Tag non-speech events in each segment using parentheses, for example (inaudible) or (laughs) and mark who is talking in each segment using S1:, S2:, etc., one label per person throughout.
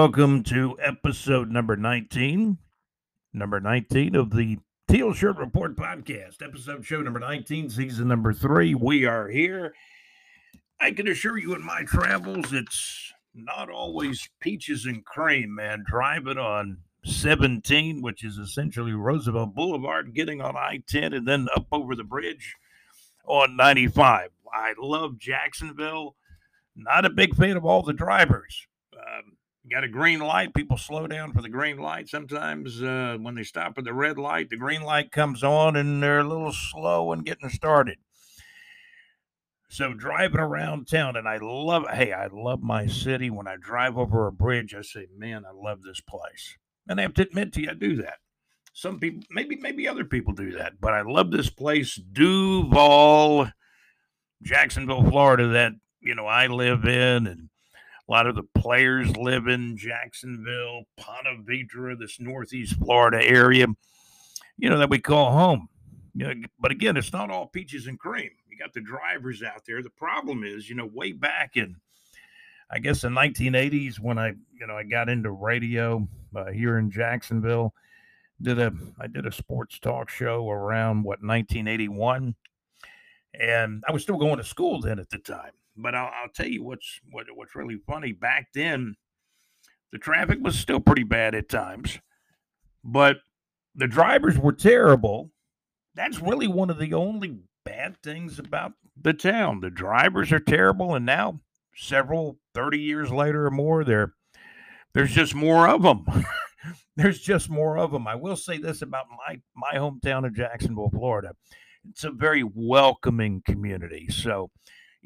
S1: Welcome to episode number 19. Number 19 of the Teal Shirt Report podcast, episode show number 19, season number three. We are here. I can assure you in my travels, it's not always peaches and cream, man. Driving on 17, which is essentially Roosevelt Boulevard, getting on I 10 and then up over the bridge on 95. I love Jacksonville. Not a big fan of all the drivers. Um, got a green light. People slow down for the green light. Sometimes uh, when they stop at the red light, the green light comes on and they're a little slow in getting started. So driving around town, and I love. Hey, I love my city. When I drive over a bridge, I say, "Man, I love this place." And I have to admit to you, I do that. Some people, maybe, maybe other people do that, but I love this place, Duval, Jacksonville, Florida. That you know I live in, and a lot of the players live in Jacksonville, Ponte Vedra, this Northeast Florida area, you know, that we call home. You know, but again, it's not all peaches and cream. You got the drivers out there. The problem is, you know, way back in, I guess, the 1980s when I, you know, I got into radio uh, here in Jacksonville. Did a I did a sports talk show around what 1981, and I was still going to school then at the time. But I'll, I'll tell you what's what, what's really funny. Back then, the traffic was still pretty bad at times, but the drivers were terrible. That's really one of the only bad things about the town. The drivers are terrible, and now several 30 years later or more, there there's just more of them. (laughs) there's just more of them. I will say this about my my hometown of Jacksonville, Florida. It's a very welcoming community. So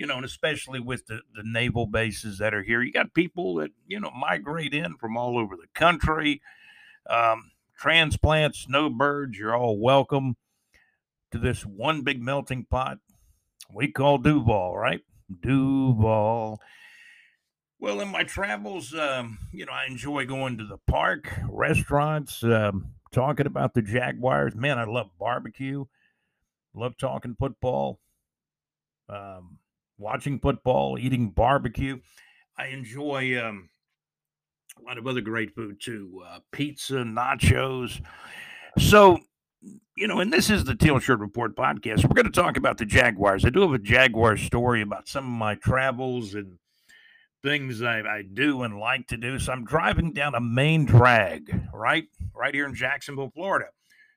S1: you know, and especially with the, the naval bases that are here, you got people that, you know, migrate in from all over the country. Um, transplants, snowbirds, you're all welcome to this one big melting pot we call Duval, right? Duval. Well, in my travels, um, you know, I enjoy going to the park, restaurants, um, talking about the Jaguars. Man, I love barbecue, love talking football. Um, watching football, eating barbecue. I enjoy um, a lot of other great food too uh, pizza, nachos. So, you know, and this is the Teal Shirt Report podcast. We're going to talk about the Jaguars. I do have a Jaguar story about some of my travels and things I, I do and like to do. So I'm driving down a main drag, right? Right here in Jacksonville, Florida.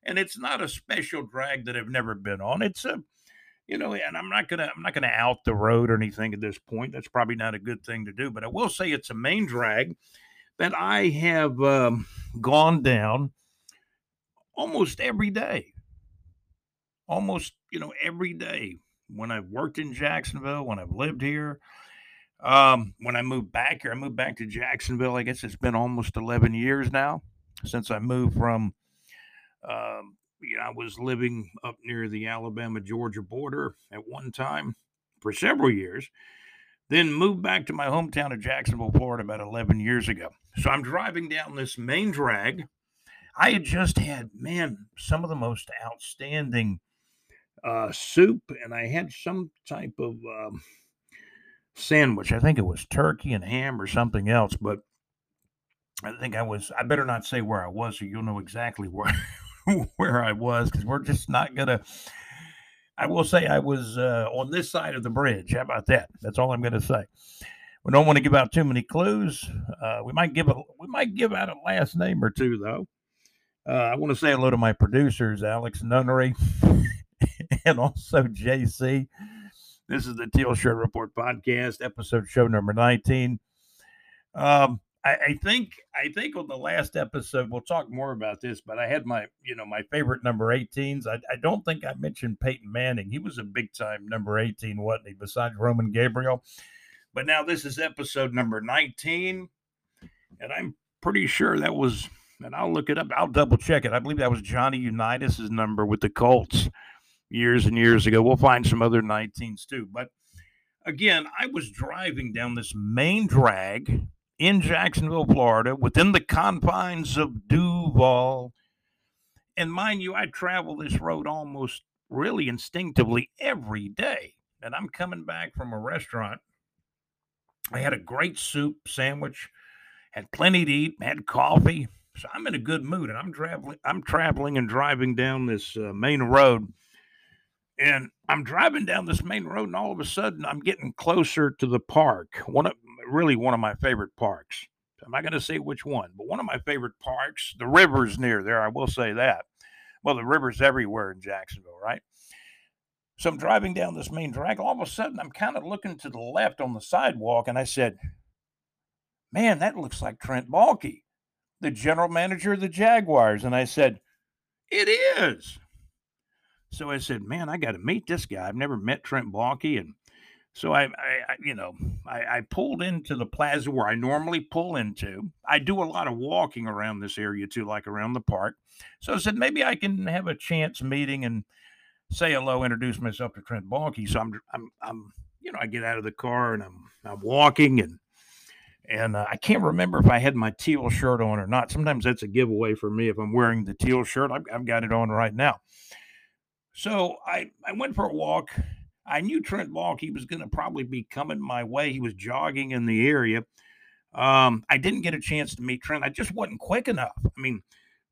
S1: And it's not a special drag that I've never been on. It's a you know, and I'm not gonna I'm not gonna out the road or anything at this point. That's probably not a good thing to do. But I will say it's a main drag that I have um, gone down almost every day. Almost, you know, every day when I've worked in Jacksonville, when I've lived here. Um, when I moved back here, I moved back to Jacksonville. I guess it's been almost 11 years now since I moved from um, you know, I was living up near the Alabama Georgia border at one time for several years, then moved back to my hometown of Jacksonville, Florida about 11 years ago. So I'm driving down this main drag. I had just had, man, some of the most outstanding uh, soup, and I had some type of um, sandwich. I think it was turkey and ham or something else, but I think I was, I better not say where I was so you'll know exactly (laughs) where, (laughs) where I was because we're just not gonna. I will say I was uh, on this side of the bridge. How about that? That's all I'm going to say. We don't want to give out too many clues. Uh, we might give a we might give out a last name or two though. Uh, I want to say hello to my producers, Alex Nunnery, (laughs) and also JC. This is the Teal Shirt Report podcast, episode show number 19. Um, I, I, think I think on the last episode we'll talk more about this, but I had my you know my favorite number 18s. I, I don't think I mentioned Peyton Manning. He was a big time number 18, wasn't he? Besides Roman Gabriel. But now this is episode number 19, and I'm pretty sure that was, and I'll look it up. I'll double check it. I believe that was Johnny Unitas's number with the Colts years and years ago. We'll find some other 19s too, but again, I was driving down this main drag in Jacksonville, Florida, within the confines of Duval. And mind you, I travel this road almost really instinctively every day. And I'm coming back from a restaurant. I had a great soup sandwich, had plenty to eat, had coffee. So I'm in a good mood, and I'm traveling. I'm traveling and driving down this uh, main road, and I'm driving down this main road, and all of a sudden I'm getting closer to the park. One of really one of my favorite parks. I'm not going to say which one, but one of my favorite parks. The river's near there. I will say that. Well, the river's everywhere in Jacksonville, right? So I'm driving down this main drag. All of a sudden, I'm kind of looking to the left on the sidewalk, and I said, "Man, that looks like Trent Baalke, the general manager of the Jaguars." And I said, "It is." So I said, "Man, I got to meet this guy. I've never met Trent Baalke." And so I, I, I you know, I, I, pulled into the plaza where I normally pull into. I do a lot of walking around this area too, like around the park. So I said maybe I can have a chance meeting and say hello, introduce myself to Trent Baalke. So I'm, I'm, I'm, you know, I get out of the car and I'm, I'm walking and, and uh, I can't remember if I had my teal shirt on or not. Sometimes that's a giveaway for me if I'm wearing the teal shirt. I've, I've got it on right now. So I, I went for a walk. I knew Trent Baalke was going to probably be coming my way. He was jogging in the area. Um, I didn't get a chance to meet Trent. I just wasn't quick enough. I mean,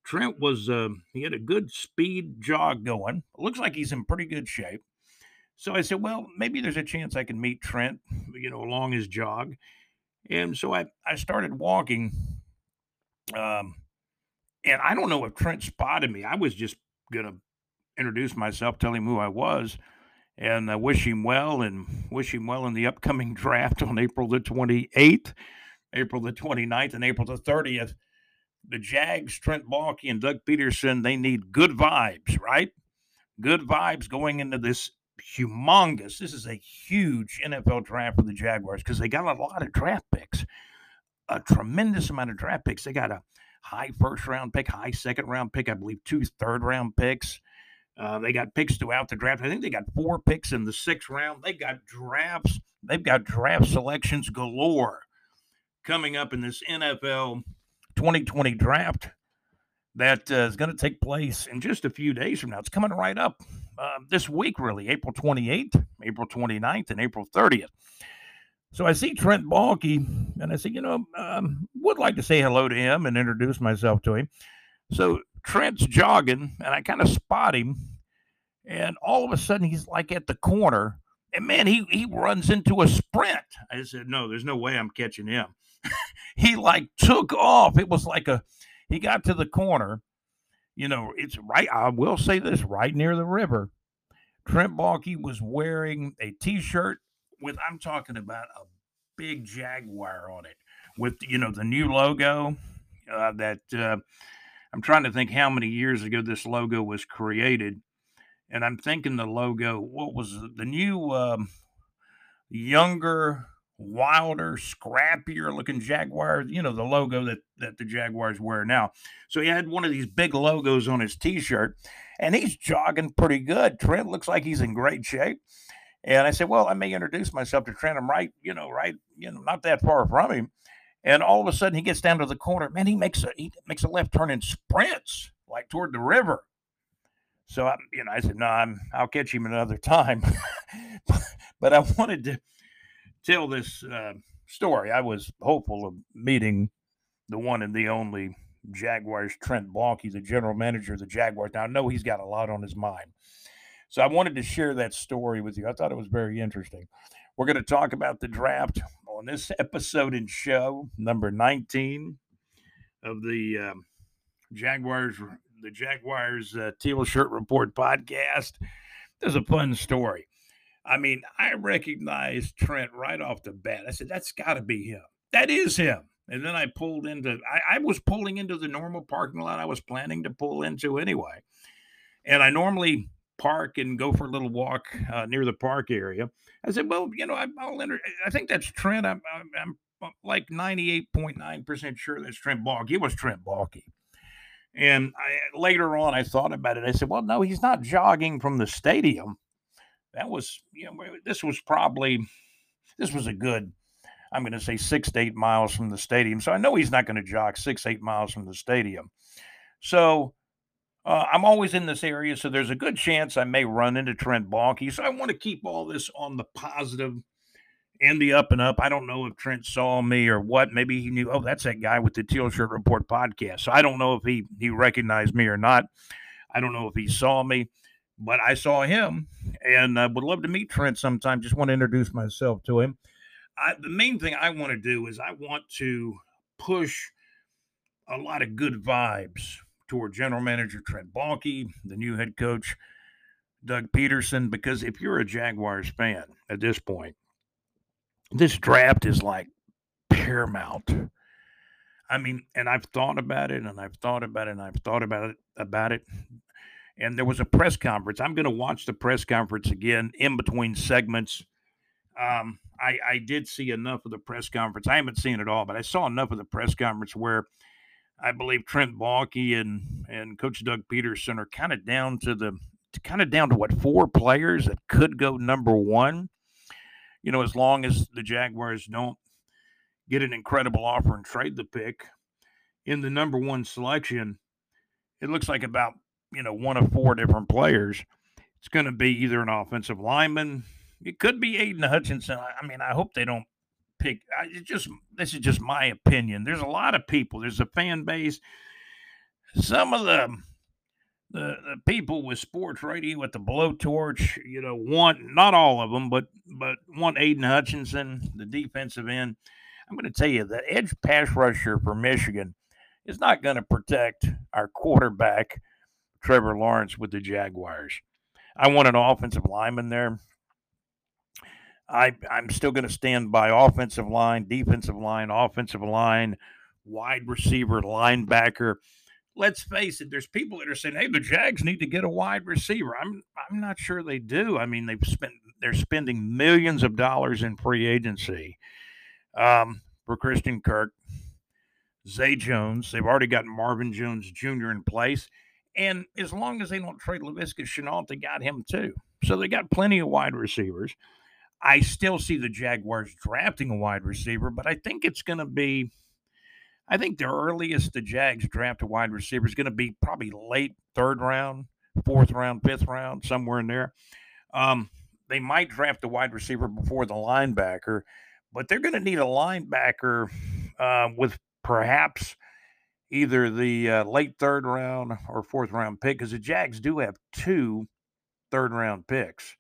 S1: Trent was uh, he had a good speed jog going. looks like he's in pretty good shape. So I said, well, maybe there's a chance I can meet Trent, you know, along his jog. And so I I started walking. Um, and I don't know if Trent spotted me. I was just gonna introduce myself, tell him who I was, and I wish him well and wish him well in the upcoming (laughs) draft on April the 28th, April the 29th, and April the 30th the Jags, Trent Baalke, and Doug Pederson, they need good vibes, right? Good vibes going into this humongous. This is a huge NFL draft for the Jaguars because they got a lot of draft picks, a tremendous amount of draft picks. They got a high first round pick, high second round pick, I believe two third round picks. Uh, they got picks throughout the draft. I think they got four picks in the sixth round. They've got drafts. They've got draft selections galore coming up in this NFL 2020 draft that uh, is going to take place in just a few days from now. It's coming right up uh, this week, really, April 28th, April 29th, and April 30th. So I see Trent Baalke, and I say, you know, um, would like to say hello to him and introduce myself to him. So Trent's jogging, and I kind of spot him, and all of a sudden he's like at the corner, and man, he he runs into a sprint. I said, no, there's no way I'm catching him (laughs) he like took off. It was like a he got to the corner. You know, it's right. I will say this right near the river. Trent Baalke was wearing a t-shirt with I'm talking about a big jaguar on it with you know the new logo uh, that uh, I'm trying to think how many years ago this logo was created, and I'm thinking the logo. What was the new um, younger wilder, scrappier looking Jaguar, you know, the logo that, that the Jaguars wear now. So he had one of these big logos on his t shirt, and he's jogging pretty good. Trent looks like he's in great shape. And I said, Well, I may introduce myself to Trent. I'm right, you know, right, you know, not that far from him. And all of a sudden he gets down to the corner. Man, he makes a he makes a left turn and sprints like toward the river. So I, you know, I said, no, I'm I'll catch him another time. (laughs) but I wanted to tell this uh, story, I was hopeful of meeting the one and the only Jaguars, Trent Baalke, the general manager of the Jaguars. Now, I know he's got a lot on his mind. So I wanted to share that story with you. I thought it was very interesting. We're going to talk about the draft on this episode and show number 19 of the um, Jaguars, the Jaguars uh, Teal Shirt Report podcast. There's a fun story. I mean, I recognized Trent right off the bat. I said, that's got to be him. That is him. And then I pulled into, I, I, was pulling into the normal parking lot I was planning to pull into anyway. And I normally park and go for a little walk uh, near the park area. I said, well, you know, I, will enter. I think that's Trent. I'm, I'm, I'm like 98.9% sure that's Trent Baalke. It was Trent Baalke. And I, later on, I thought about it. I said, well, no, he's not jogging from the stadium that was you know this was probably this was a good i'm going to say six to eight miles from the stadium so i know he's not going to jog six eight miles from the stadium so uh, i'm always in this area so there's a good chance i may run into trent Baalke. so i want to keep all this on the and the up and up. I don't know if Trent saw me or what. Maybe he knew, oh, that's that guy with the Teal Shirt Report podcast. So I don't know if he he recognized me or not. I don't know if he saw me, but I saw him and I would love to meet Trent sometime. Just want to introduce myself to him. I, the main thing I want to do is I want to push a lot of good vibes toward general manager Trent Baalke, the new head coach Doug Pederson, because if you're a Jaguars fan at this point, this draft is like paramount. I mean, and I've thought about it and I've thought about it and I've thought about it about it. And there was a press conference. I'm going to watch the press conference again in between segments. Um, I, I did see enough of the press conference. I haven't seen it all, but I saw enough of the press conference where I believe Trent Baalke and and Coach Doug Pederson are kind of down to the kind of down to what four players that could go number one you know, as long as the Jaguars don't get an incredible offer and trade the pick in the number one selection, it looks like about, you know, one of four different players. It's going to be either an offensive lineman. It could be Aidan Hutchinson. I mean, I hope they don't pick. I just this is just my opinion. There's a lot of people. There's a fan base. Some of the the, the people with sports radio at the blowtorch, you know, want not all of them, but but want Aidan Hutchinson, the defensive end. I'm going to tell you the edge pass rusher for Michigan is not going to protect our quarterback Trevor Lawrence with the Jaguars. I want an offensive lineman there. I I'm still going to stand by offensive line, defensive line, offensive line, wide receiver, linebacker let's face it, there's people that are saying, "Hey, the Jags need to get a wide receiver." I'm I'm not sure they do. I mean, they've spent they're spending millions of dollars in free agency um, for Christian Kirk, Zay Jones. They've already got Marvin Jones Jr. in place, and as long as they don't trade Laviska Shenault, they got him too. So they got plenty of wide receivers. I still see the Jaguars drafting a wide receiver, but I think it's going to be I think the earliest the Jags draft a wide receiver is going to be probably late third round, fourth round, fifth round, somewhere in there. Um, they might draft a wide receiver before the linebacker, but they're going to need a linebacker uh, with perhaps either the uh, late third round or fourth round pick because the Jags do have two third round picks.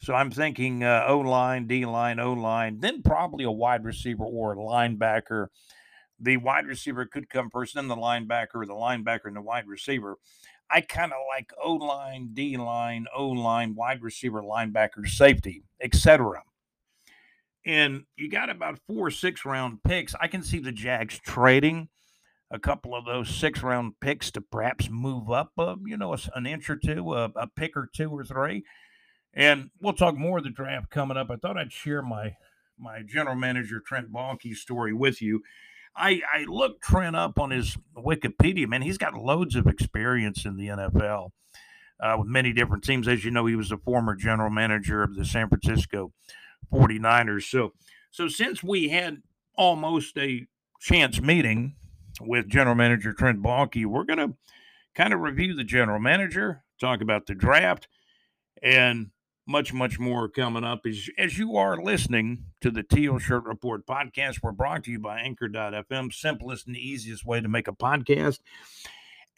S1: So I'm thinking uh, O line, D line, O line, then probably a wide receiver or a linebacker the wide receiver could come first, then the linebacker, the linebacker, and the wide receiver. I kind of like O line, D line, O line, wide receiver, linebacker, safety, etc. And you got about four six round picks. I can see the Jags trading a couple of those six round picks to perhaps move up, uh, you know, an inch or two, uh, a pick or two or three. And we'll talk more of the draft coming up. I thought I'd share my my general manager Trent Baalke story with you I, I looked Trent up on his Wikipedia, man. He's got loads of experience in the NFL uh, with many different teams. As you know, he was a former general manager of the San Francisco 49ers. So, so since we had almost a chance meeting with general manager Trent Baalke, we're going to kind of review the general manager, talk about the draft, and much, much more coming up. As, as you are listening to the Teal Shirt Report podcast, we're brought to you by Anchor.fm, simplest and easiest way to make a podcast.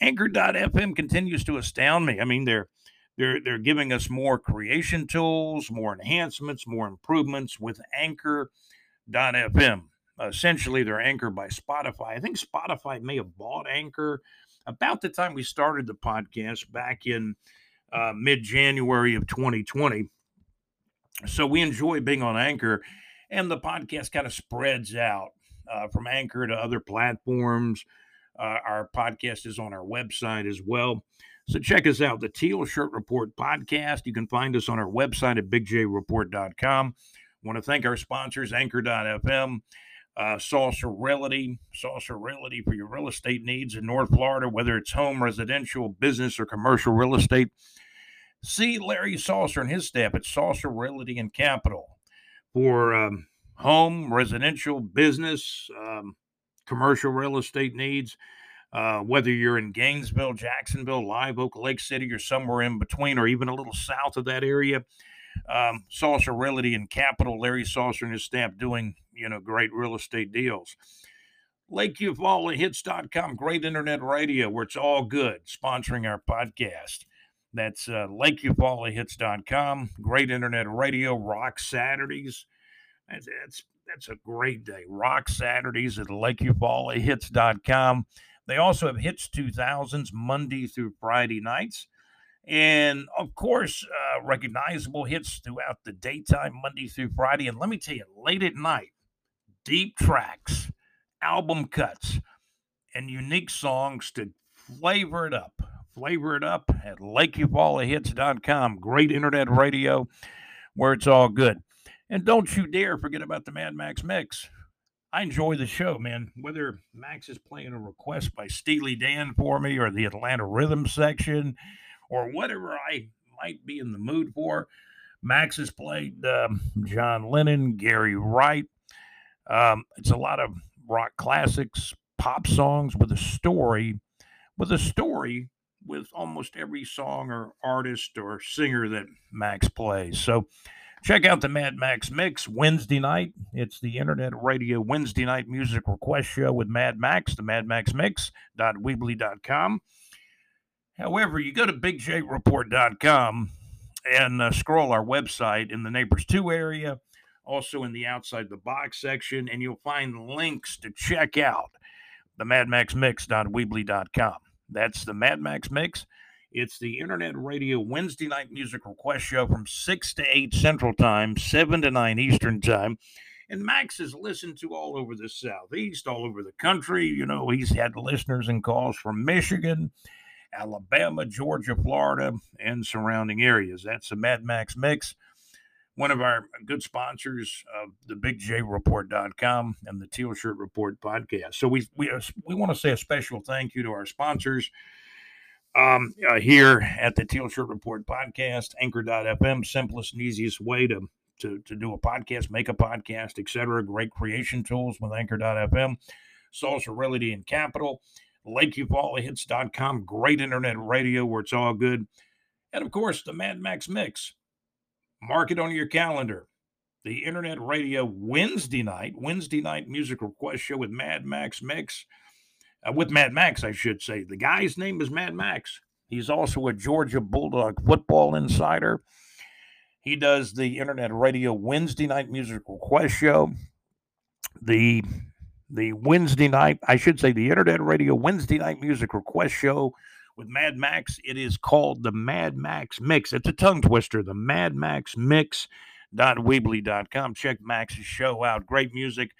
S1: Anchor.fm continues to astound me. I mean, they're they're they're giving us more creation tools, more enhancements, more improvements with Anchor.fm. Essentially, they're anchored by Spotify. I think Spotify may have bought Anchor about the time we started the podcast back in uh, mid January of 2020. So we enjoy being on Anchor, and the podcast kind of spreads out uh, from Anchor to other platforms. Uh, our podcast is on our website as well. So check us out, the Teal Shirt Report podcast. You can find us on our website at bigjreport.com. Want to thank our sponsors, Anchor.fm, uh, Saucer Realty, Saucer Realty for your real estate needs in North Florida, whether it's home, residential, business, or commercial real estate. See Larry Saucer and his staff at Saucer Realty and Capital for um, home, residential, business, um, commercial real estate needs. Uh, whether you're in Gainesville, Jacksonville, Live Oak, Lake City, or somewhere in between, or even a little south of that area, Um, Saucer Realty and Capital, Larry Saucer and his staff doing, you know, great real estate deals. LakeEufaulaHits.com, great internet radio where it's all good, sponsoring our podcast. That's uh, LakeEufaulaHits.com, great internet radio, rock Saturdays. That's, that's, that's a great day. Rock Saturdays at LakeEufaulaHits.com. They also have Hits 2000s Monday through Friday nights. And of course, uh, recognizable hits throughout the daytime, Monday through Friday. And let me tell you, late at night, deep tracks, album cuts, and unique songs to flavor it up. Flavor it up at LakeEufaulaHits.com. Great internet radio where it's all good. And don't you dare forget about the Mad Max Mix. I enjoy the show, man. Whether Max is playing a request by Steely Dan for me or the Atlanta Rhythm section or whatever I might be in the mood for, Max has played um, John Lennon, Gary Wright. Um, it's a lot of rock classics, pop songs with a story, with a story with almost every song or artist or singer that Max plays. So, Check out the Mad Max Mix Wednesday night. It's the internet radio Wednesday night music request show with Mad Max, the Mad Max Mix. Mix.weebly.com. However, you go to bigjreport.com and uh, scroll our website in the Neighbors 2 area, also in the outside the box section, and you'll find links to check out the Mad Max Mix.weebly.com. That's the Mad Max Mix it's the Internet Radio Wednesday night music request show from 6 to 8 Central Time, 7 to 9 Eastern Time. And Max is listened to all over the Southeast, all over the country. You know, he's had listeners and calls from Michigan, Alabama, Georgia, Florida, and surrounding areas. That's the Mad Max Mix. One of our good sponsors of the bigjreport.com and the Teal Shirt Report podcast. So we we, we want to say a special thank you to our sponsors um, uh, here at the Teal Shirt Report podcast, anchor.fm, simplest and easiest way to, to, to do a podcast, make a podcast, etc. Great creation tools with anchor.fm, Saucer Realty and Capital, LakeEufaulaHits.com, great internet radio where it's all good. And of course, the Mad Max Mix. Mark it on your calendar. The internet radio Wednesday night, Wednesday night music request show with Mad Max Mix uh, with Mad Max, I should say. The guy's name is Mad Max. He's also a Georgia Bulldog football insider. He does the internet radio Wednesday night music request show. The the Wednesday night, I should say, the internet radio Wednesday night music request show with Mad Max. It is called the Mad Max Mix. It's a tongue twister. The Mad Max Mix. Dot Weebly.com. Check Max's show out. Great music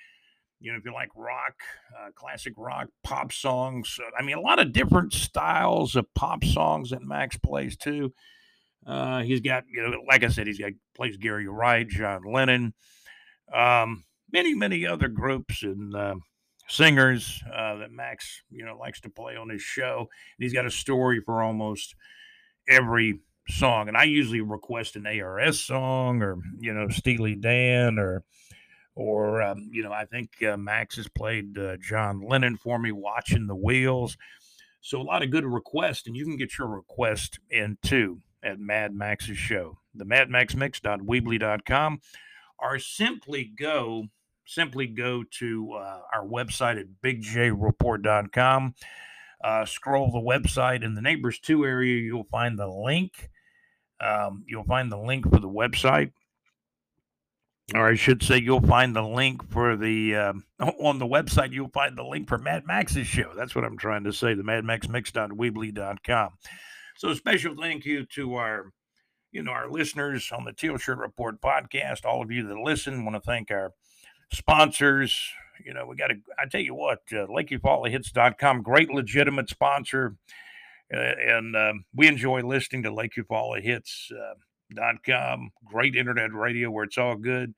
S1: you know, if you like rock, uh, classic rock, pop songs, uh, I mean, a lot of different styles of pop songs that Max plays too. Uh, he's got, you know, like I said, he's got plays Gary Wright, John Lennon, um, many, many other groups and uh, singers uh, that Max, you know, likes to play on his show. And he's got a story for almost every song. And I usually request an ARS song or, you know, Steely Dan or or um, you know, I think uh, Max has played uh, John Lennon for me, watching the wheels. So a lot of good requests, and you can get your request in too at Mad Max's show, the madmaxmix.weebly.com, or simply go simply go to uh, our website at bigjreport.com. Uh, scroll the website in the Neighbors 2 area, you'll find the link. Um, you'll find the link for the website or I should say, you'll find the link for the uh, (laughs) on the website. You'll find the link for Mad Max's show. That's what I'm trying to say. The Mad Max Mix.weebly.com. So, special thank you to our, you know, our listeners on the Teal Shirt Report podcast. All of you that listen, want to thank our sponsors. You know, we got to. I tell you what, uh, LakeEufaulaHits.com, great legitimate sponsor, uh, and um, we enjoy listening to Hits. Uh. Great internet radio where it's all good.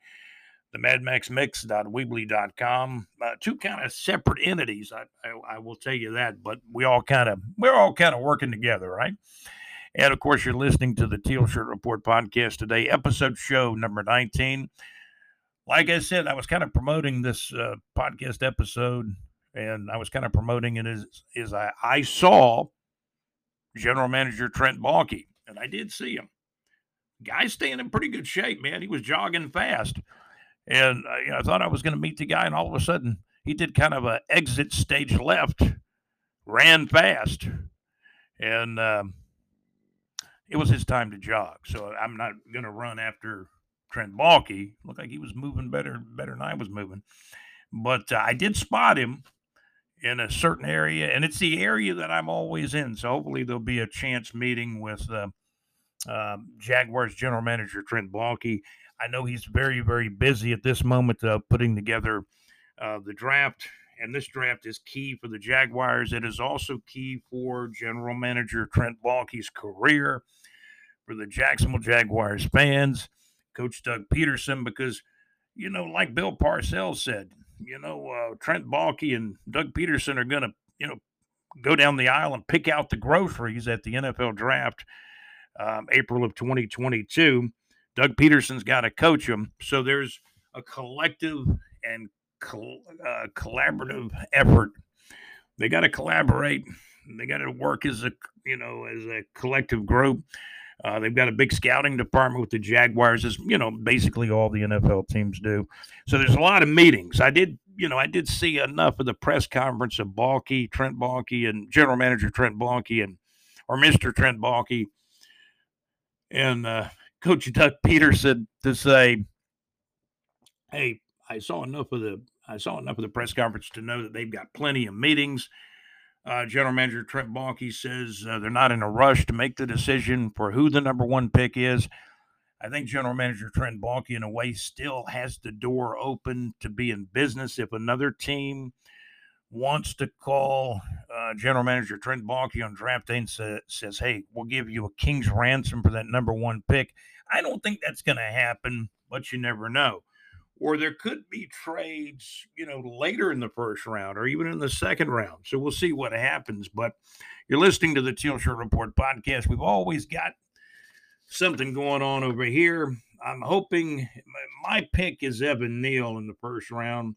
S1: The madmaxmix.weebly.com. Uh, two kind of separate entities, I, I, I will tell you that, but we all kind of, we're all kind of working together, right? And of course, you're listening to the Teal Shirt Report podcast today, episode show number 19. Like I said, I was kind of promoting this uh, podcast episode, and I was kind of promoting it as, as I, I saw General Manager Trent Baalke, and I did see him Guy's staying in pretty good shape, man. He was jogging fast. And uh, you know, I thought I was going to meet the guy, and all of a sudden he did kind of a exit stage left, ran fast, and um, it was his time to jog. So I'm not going to run after Trent Baalke. Looked like he was moving better, better than I was moving. But uh, I did spot him in a certain area, and it's the area that I'm always in. So hopefully there'll be a chance meeting with uh, uh, Jaguars general manager Trent Baalke. I know he's very, very busy at this moment uh, putting together uh, the draft, and this draft is key for the Jaguars. It is also key for general manager Trent Baalke's career, for the Jacksonville Jaguars fans, Coach Doug Pederson because you know, like Bill Parcells said, you know, uh, Trent Baalke and Doug Pederson are going to, you know, go down the aisle and pick out the groceries at the NFL draft um, April of 2022. Doug Pederson's got to coach them. So there's a collective and col- uh, collaborative effort. They got to collaborate. They got to work as a, you know, as a collective group. Uh, they've got a big scouting department with the Jaguars, as you know, basically all the NFL teams do. So there's a lot of meetings. I did, you know, I did see enough of the press conference of Baalke, Trent Baalke, and General Manager Trent Baalke, and or Mr. Trent Baalke, and uh, Coach Doug Pederson to say, "Hey, I saw enough of the I saw enough of the press conference to know that they've got plenty of meetings." Uh, General Manager Trent Baalke says uh, they're not in a rush to make the decision for who the number one pick is. I think General Manager Trent Baalke, in a way, still has the door open to be in business if another team wants to call uh, General Manager Trent Baalke on draft day and sa- says, "Hey, we'll give you a king's ransom for that number one pick." I don't think that's going to happen, but you never know or there could be trades, you know, later in the first round or even in the second round. So we'll see what happens. But you're listening to the Teal Shirt Report podcast. We've always got something going on over here. I'm hoping my pick is Evan Neal in the first round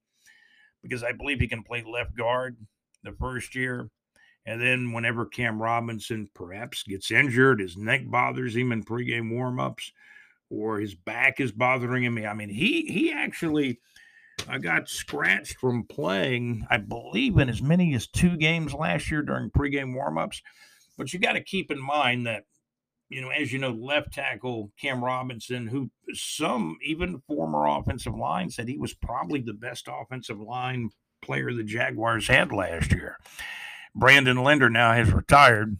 S1: because I believe he can play left guard the first year. And then whenever Cam Robinson perhaps gets injured, his neck bothers him in pregame warmups, or his back is bothering him. I mean, he he actually I got scratched from playing, I believe, in as many as two games last year during pregame warmups. But you got to keep in mind that, you know, as you know, left tackle Cam Robinson, who some even former offensive line said he was probably the best offensive line player the Jaguars had last year. Brandon Linder now has retired.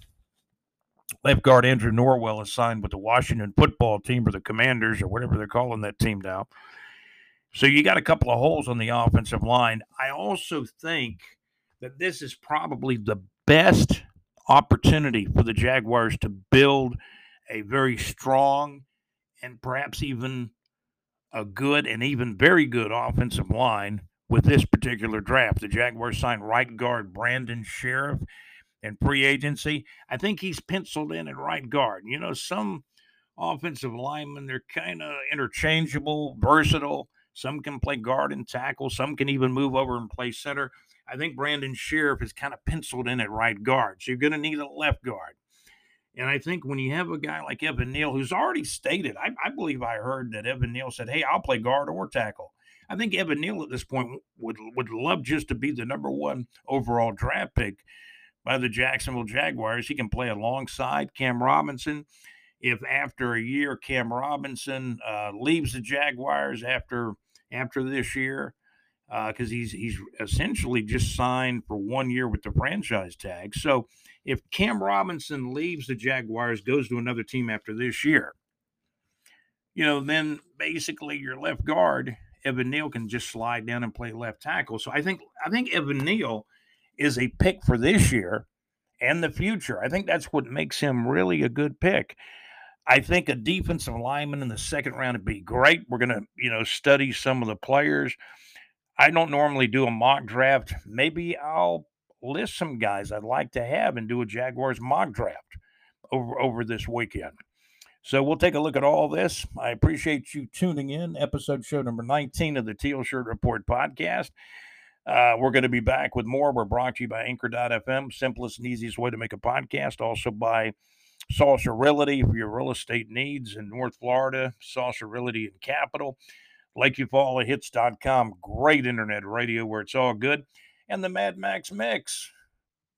S1: Left guard Andrew Norwell is signed with the Washington football team or the Commanders or whatever they're calling that team now. So you got a couple of holes on the offensive line. I also think that this is probably the best opportunity for the Jaguars to build a very strong and perhaps even a good and even very good offensive line with this particular draft. The Jaguars signed right guard Brandon Scherff in free agency. I think he's penciled in at right guard. You know, some offensive linemen, they're kind of interchangeable, versatile. Some can play guard and tackle, some can even move over and play center. I think Brandon Scherff is kind of penciled in at right guard. So you're going to need a left guard. And I think when you have a guy like Evan Neal, who's already stated, I, I, believe I heard that Evan Neal said, Hey, I'll play guard or tackle. I think Evan Neal at this point would, would love just to be the number one overall draft pick by the Jacksonville Jaguars. He can play alongside Cam Robinson. If after a year Cam Robinson uh, leaves the Jaguars after after this year, because uh, he's he's essentially just signed for one year with the franchise tag. So if Cam Robinson leaves the Jaguars, goes to another team after this year, you know, then basically your left guard Evan Neal can just slide down and play left tackle. So I think I think Evan Neal is a pick for this year and the future. I think that's what makes him really a good pick. I think a defensive lineman in the second round would be great. We're going to, you know, study some of the players. I don't normally do a mock draft. Maybe I'll list some guys I'd like to have and do a Jaguars mock draft over over this weekend. So we'll take a look at all this. I appreciate you tuning in. Episode show number 19 of the Teal Shirt Report podcast. Uh, we're going to be back with more. We're brought to you by Anchor.fm, simplest and easiest way to make a podcast. Also by Saucer Realty for your real estate needs in North Florida, Saucer Realty in Capital, LakeEufaulaHits.com, great internet radio where it's all good, and the Mad Max Mix.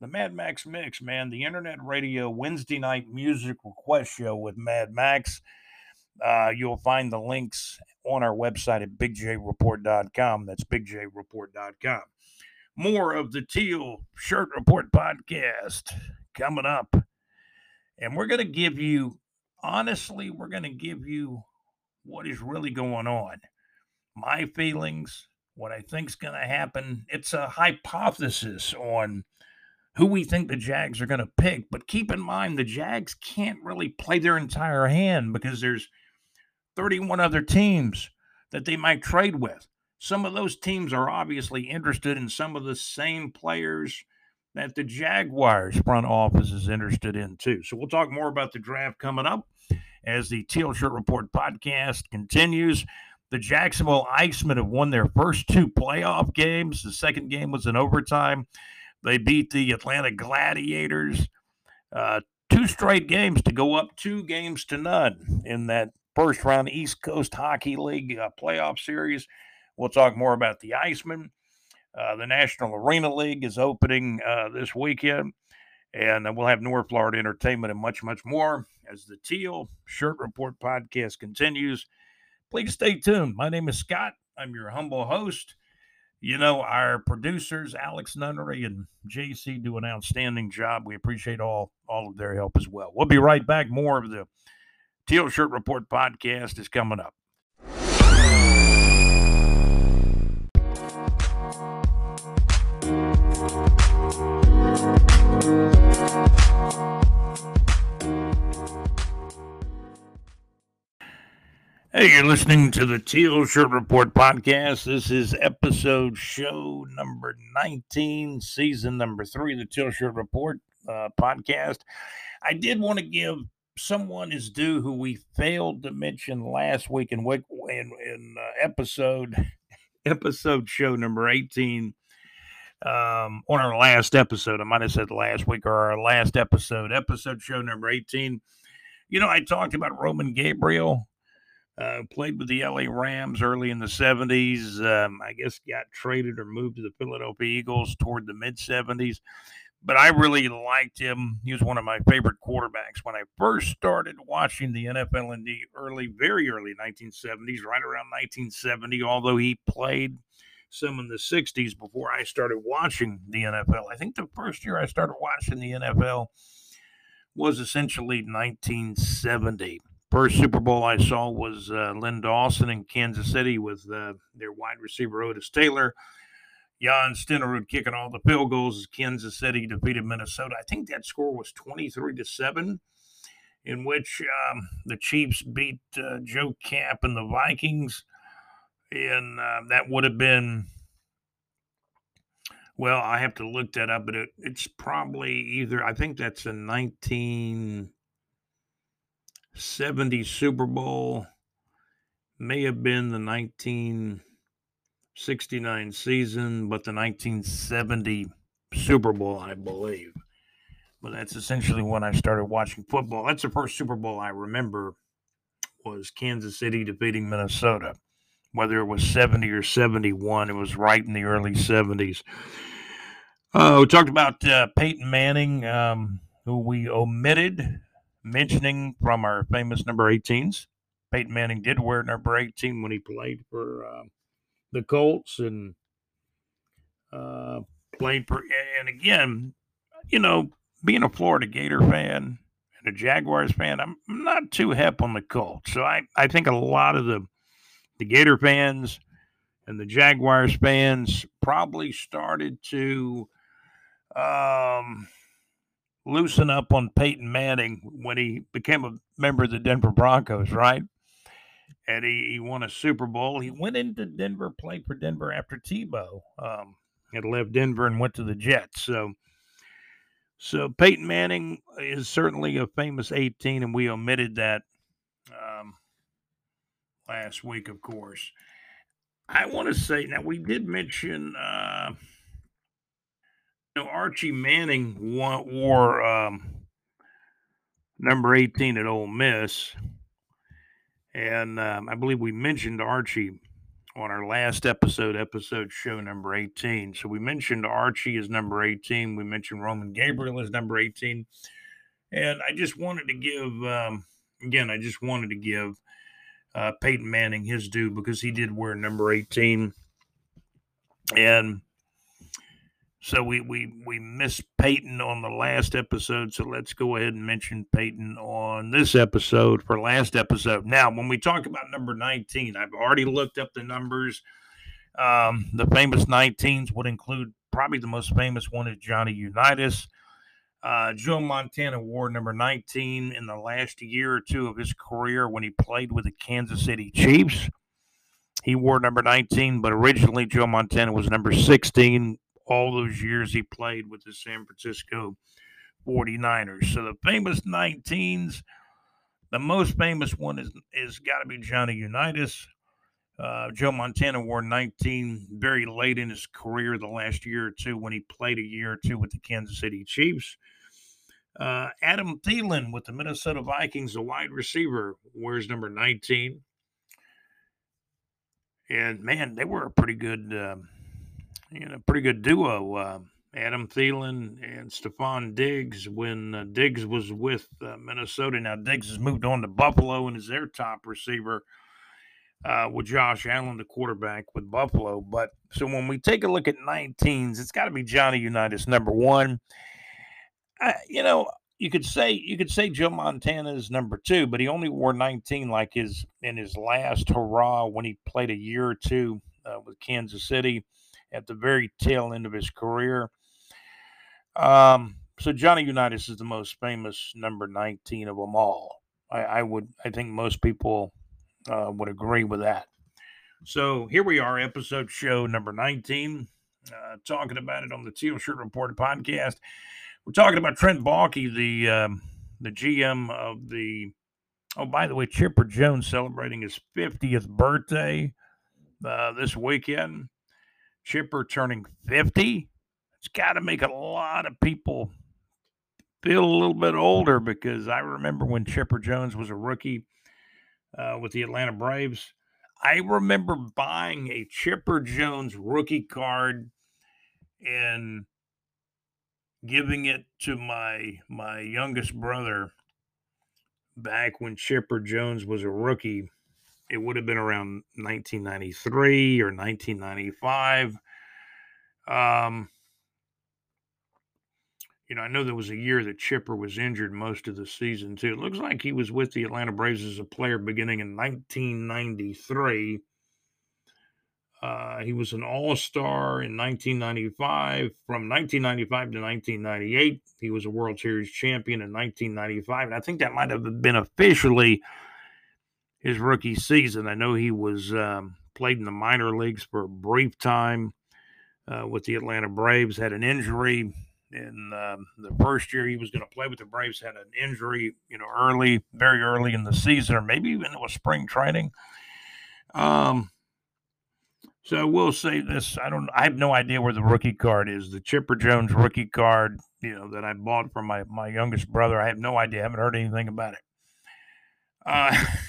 S1: The Mad Max Mix, man, the internet radio Wednesday night music request show with Mad Max. Uh, you'll find the links on our website at bigjreport.com. That's bigjreport.com. More of the Teal Shirt Report podcast coming up. And we're going to give you, honestly, we're going to give you what is really going on. My feelings, what I think's going to happen. It's a hypothesis on who we think the Jags are going to pick. But keep in mind, the Jags can't really play their entire hand because there's 31 other teams that they might trade with. Some of those teams are obviously interested in some of the same players that the Jaguars front office is interested in too. So we'll talk more about the draft coming up as the Teal Shirt Report podcast continues. The Jacksonville Icemen have won their first two playoff games. The second game was in overtime. They beat the Atlanta Gladiators uh, two straight games to go up two games to none in that first round East Coast Hockey League uh, playoff series. We'll talk more about the Icemen. Uh, the National Arena League is opening uh, this weekend, and we'll have North Florida entertainment and much, much more as the Teal Shirt Report podcast continues. Please stay tuned. My name is Scott. I'm your humble host. You know, our producers, Alex Nunnery and JC, do an outstanding job. We appreciate all all of their help as well. We'll be right back. More of the Teal Shirt Report podcast is coming up. Hey, you're listening to the Teal Shirt Report podcast. This is episode show number 19, season number three the Teal Shirt Report uh, podcast. I did want to give someone is due who we failed to mention last week in, in, in uh, episode (laughs) episode show number 18 um, on our last episode. I might have said last week or our last episode, episode show number 18. You know, I talked about Roman Gabriel uh, played with the LA Rams early in the 70s. Um, I guess got traded or moved to the Philadelphia Eagles toward the mid 70s. But I really liked him. He was one of my favorite quarterbacks when I first started watching the NFL in the early, very early 1970s, right around 1970, although he played some in the 60s before I started watching the NFL. I think the first year I started watching the NFL was essentially 1970. First Super Bowl I saw was uh, Len Dawson in Kansas City with uh, their wide receiver Otis Taylor. Jan Stenerud kicking all the field goals as Kansas City defeated Minnesota. I think that score was 23 to 7, in which um, the Chiefs beat uh, Joe Kapp and the Vikings. And uh, that would have been, well, I have to look that up, but it, it's probably either, I think that's a 1970 Super Bowl, may have been the 1969 season, but the 1970 Super Bowl, I believe. But that's essentially when I started watching football. That's the first Super Bowl I remember was Kansas City defeating Minnesota. Whether it was 70 or 71, it was right in the early 70s. Uh, we talked about uh, Peyton Manning, um, who we omitted mentioning from our famous number 18s. Peyton Manning did wear number 18 when he played for uh, the Colts and uh, played for. And again, you know, being a Florida Gator fan and a Jaguars fan, I'm not too hep on the Colts. So I, I think a lot of the the Gator fans and the Jaguars fans probably started to um, loosen up on Peyton Manning when he became a member of the Denver Broncos, right? And he, he won a Super Bowl. He went into Denver, played for Denver after Tebow um, had left Denver and went to the Jets. So, so Peyton Manning is certainly a famous 18, and we omitted that um, last week, of course. I want to say now we did mention uh, you know, Archie Manning wore, um, number 18 at Ole Miss. And um, I believe we mentioned Archie on our last episode, episode show number 18. So we mentioned Archie as number 18. We mentioned Roman Gabriel as number 18. And I just wanted to give, um, again, I just wanted to give uh, Peyton Manning his due because he did wear number 18. And so we we we missed Peyton on the last episode, so let's go ahead and mention Peyton on this episode for last episode. Now, when we talk about number 19, I've already looked up the numbers. Um, the famous 19s would include probably the most famous one is Johnny Unitas. Uh, Joe Montana wore number 19 in the last year or two of his career when he played with the Kansas City Chiefs. He wore number 19, but originally Joe Montana was number 16 all those years he played with the San Francisco 49ers. So the famous 19s, the most famous one is is got to be Johnny Unitas. Uh, Joe Montana wore 19 very late in his career, the last year or two, when he played a year or two with the Kansas City Chiefs. Uh, Adam Thielen with the Minnesota Vikings, a wide receiver, wears number 19. And man, they were a pretty good. Um, you know, pretty good duo. Uh, Adam Thielen and Stefon Diggs when uh, Diggs was with uh, Minnesota. Now Diggs has moved on to Buffalo and is their top receiver uh, with Josh Allen, the quarterback with Buffalo. But so when we take a look at 19s, it's got to be Johnny Unitas number one. you know, you could say you could say Joe Montana is number two, but he only wore 19 like his in his last hurrah when he played a year or two uh, with Kansas City at the very tail end of his career. Um, so Johnny Unitas is the most famous number 19 of them all. I, I would, I think most people uh, would agree with that. So here we are, episode show number 19, uh, talking about it on the Teal Shirt Report podcast. We're talking about Trent Baalke, the um, the GM of the. Oh, by the way, Chipper Jones celebrating his 50th birthday uh, this weekend. Chipper turning 50. It's got to make a lot of people feel a little bit older because I remember when Chipper Jones was a rookie uh, with the Atlanta Braves. I remember buying a Chipper Jones rookie card and giving it to my my youngest brother back when Chipper Jones was a rookie it would have been around 1993 or 1995. Um, you know, I know there was a year that Chipper was injured most of the season too. It looks like he was with the Atlanta Braves as a player beginning in 1993. Uh, he was an All Star in 1995. From 1995 to 1998, he was a World Series champion in 1995, and I think that might have been officially his rookie season. I know he was um, played in the minor leagues for a brief time uh, with the Atlanta Braves. Had an injury in um, the first year he was going to play with the Braves. Had an injury, you know, early, very early in the season, or maybe even it was spring training. Um, so we'll say this. I don't. I have no idea where the rookie card is. The Chipper Jones rookie card, you know, that I bought for my my youngest brother. I have no idea. I haven't heard anything about it. Uh, (laughs)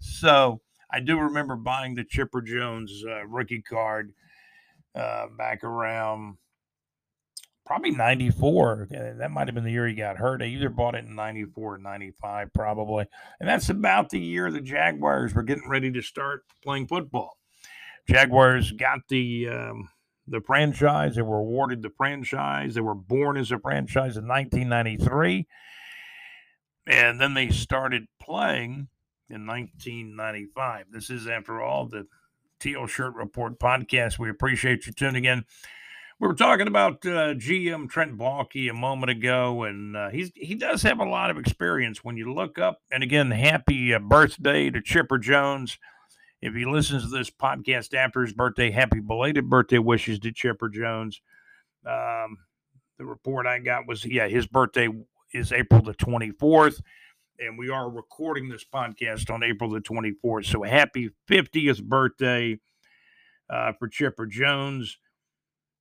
S1: so I do remember buying the Chipper Jones uh, rookie card uh, back around probably 94. That might have been the year he got hurt. I either bought it in 94 or 95, probably. And that's about the year the Jaguars were getting ready to start playing football. Jaguars got the. Um, the franchise. They were awarded the franchise. They were born as a franchise in 1993. And then they started playing in 1995. This is, after all, the Teal Shirt Report podcast. We appreciate you tuning in. We were talking about uh, GM Trent Baalke a moment ago, and uh, he's he does have a lot of experience. When you look up, and again, happy uh, birthday to Chipper Jones. If he listens to this podcast after his birthday, happy belated birthday wishes to Chipper Jones. Um, the report I got was, yeah, his birthday is April the 24th and we are recording this podcast on April the 24th. So happy 50th birthday uh, for Chipper Jones.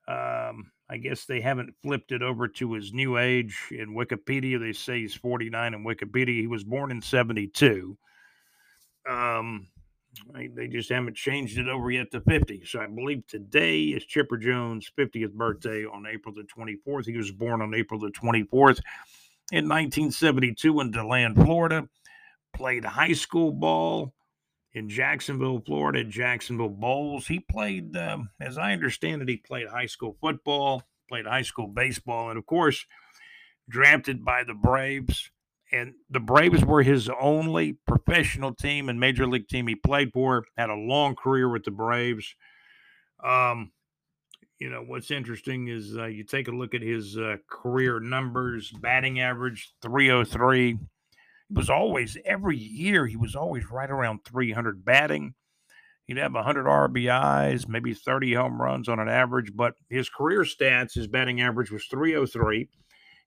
S1: Um, I guess they haven't flipped it over to his new age in Wikipedia. They say he's 49 in Wikipedia. He was born in 72. Um, they just haven't changed it over yet to 50. So I believe today is Chipper Jones' 50th birthday on April the 24th. He was born on April the 24th in 1972 in DeLand, Florida. Played high school ball in Jacksonville, Florida, Jacksonville Bolles. He played, um, as I understand it, he played high school football, played high school baseball, and of course, drafted by the Braves and the Braves were his only professional team and major league team he played for. Had a long career with the Braves. Um, you know what's interesting is uh, you take a look at his uh, career numbers: batting average 303. He was always every year he was always right around 300 batting. He'd have 100 RBIs, maybe 30 home runs on an average, but his career stats, his batting average was 303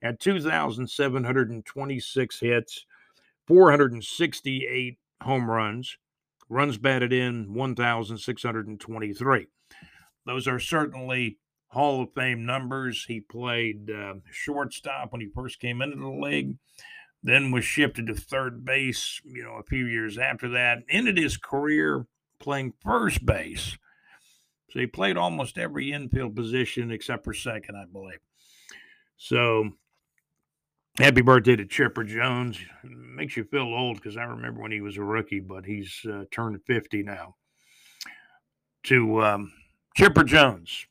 S1: at 2,726 hits, 468 home runs, runs batted in 1,623. Those are certainly Hall of Fame numbers. He played uh, shortstop when he first came into the league, then was shifted to third base, you know, a few years after that. Ended his career playing first base. So he played almost every infield position except for second, I believe. So Happy birthday to Chipper Jones. Makes you feel old because I remember when he was a rookie, but he's uh, turned 50 now. To um, Chipper Jones.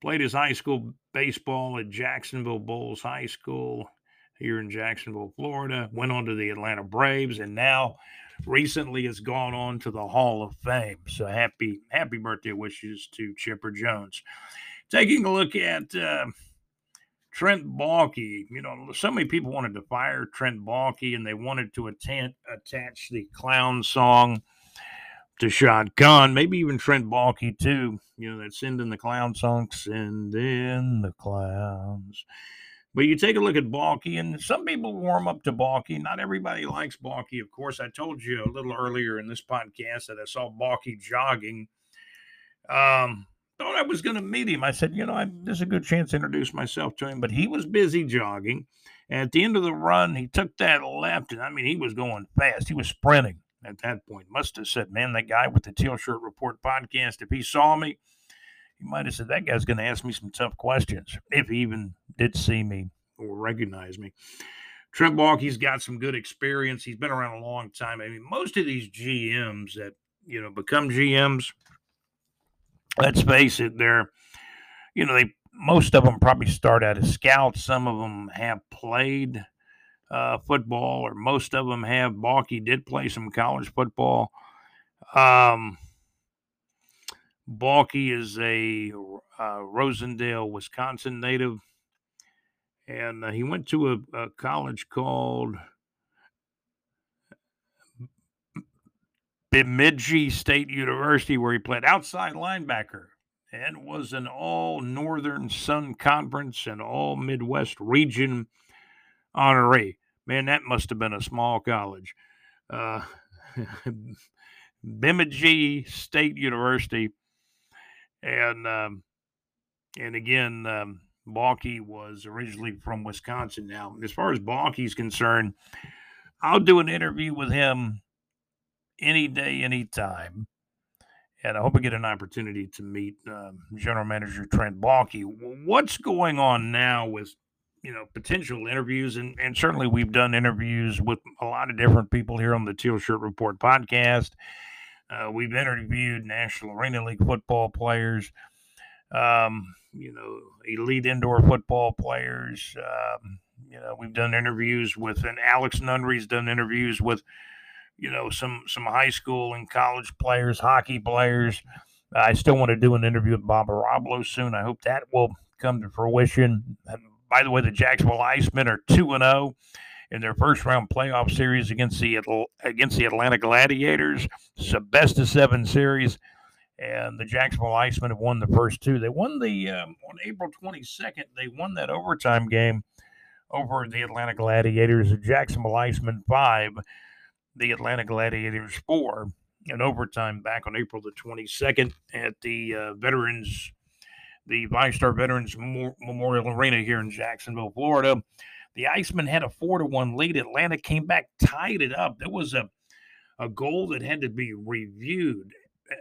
S1: Played his high school baseball at Jacksonville Bolles High School here in Jacksonville, Florida. Went on to the Atlanta Braves and now recently has gone on to the Hall of Fame. So happy, happy birthday wishes to Chipper Jones. Taking a look at. Uh, Trent Baalke, you know, so many people wanted to fire Trent Baalke and they wanted to attach, attach the clown song to Shad Khan, maybe even Trent Baalke too. You know, that send in the clown song, send in the clowns. But you take a look at Baalke, and some people warm up to Baalke. Not everybody likes Baalke, of course. I told you a little earlier in this podcast that I saw Baalke jogging. Um, thought I was going to meet him. I said, you know, I, there's a good chance to introduce myself to him, but he was busy jogging. And at the end of the run, he took that left, and I mean, he was going fast. He was sprinting at that point. Must have said, man, that guy with the Teal Shirt Report podcast, if he saw me, he might have said, that guy's going to ask me some tough questions, if he even did see me or recognize me. Trent Baalke's got some good experience. He's been around a long time. I mean, most of these GMs that, you know, become GMs – let's face it, they're, you know, they most of them probably start out as scouts. Some of them have played uh, football, or most of them have. Baalke did play some college football. Um, Baalke is a uh, Rosendale, Wisconsin native, and uh, he went to a, a college called Bemidji State University, where he played outside linebacker and was an all Northern Sun Conference and all Midwest region honoree. Man, that must have been a small college. Uh, (laughs) Bemidji State University. And um, and again, um, Baalke was originally from Wisconsin. Now, as far as Baalke's concerned, I'll do an interview with him any day, anytime. And I hope I get an opportunity to meet um, General Manager Trent Baalke. What's going on now with you know potential interviews and, and certainly we've done interviews with a lot of different people here on the teal shirt report podcast uh, we've interviewed national arena league football players um, you know elite indoor football players um, you know we've done interviews with and alex nunnery's done interviews with you know some some high school and college players, hockey players. I still want to do an interview with Bob Arablo soon. I hope that will come to fruition. By the way, the Jacksonville Icemen are two and zero oh in their first round playoff series against the against the Atlanta Gladiators. It's a best of seven series, and the Jacksonville Icemen have won the first two. They won the um, on April 22nd. They won that overtime game over the Atlanta Gladiators. The Jacksonville Icemen five the Atlanta Gladiators four in overtime back on April the 22nd at the uh, Veterans the VyStar Veterans Memorial Arena here in Jacksonville, Florida. The Icemen had a four to one lead. Atlanta came back, tied it up. There was a a goal that had to be reviewed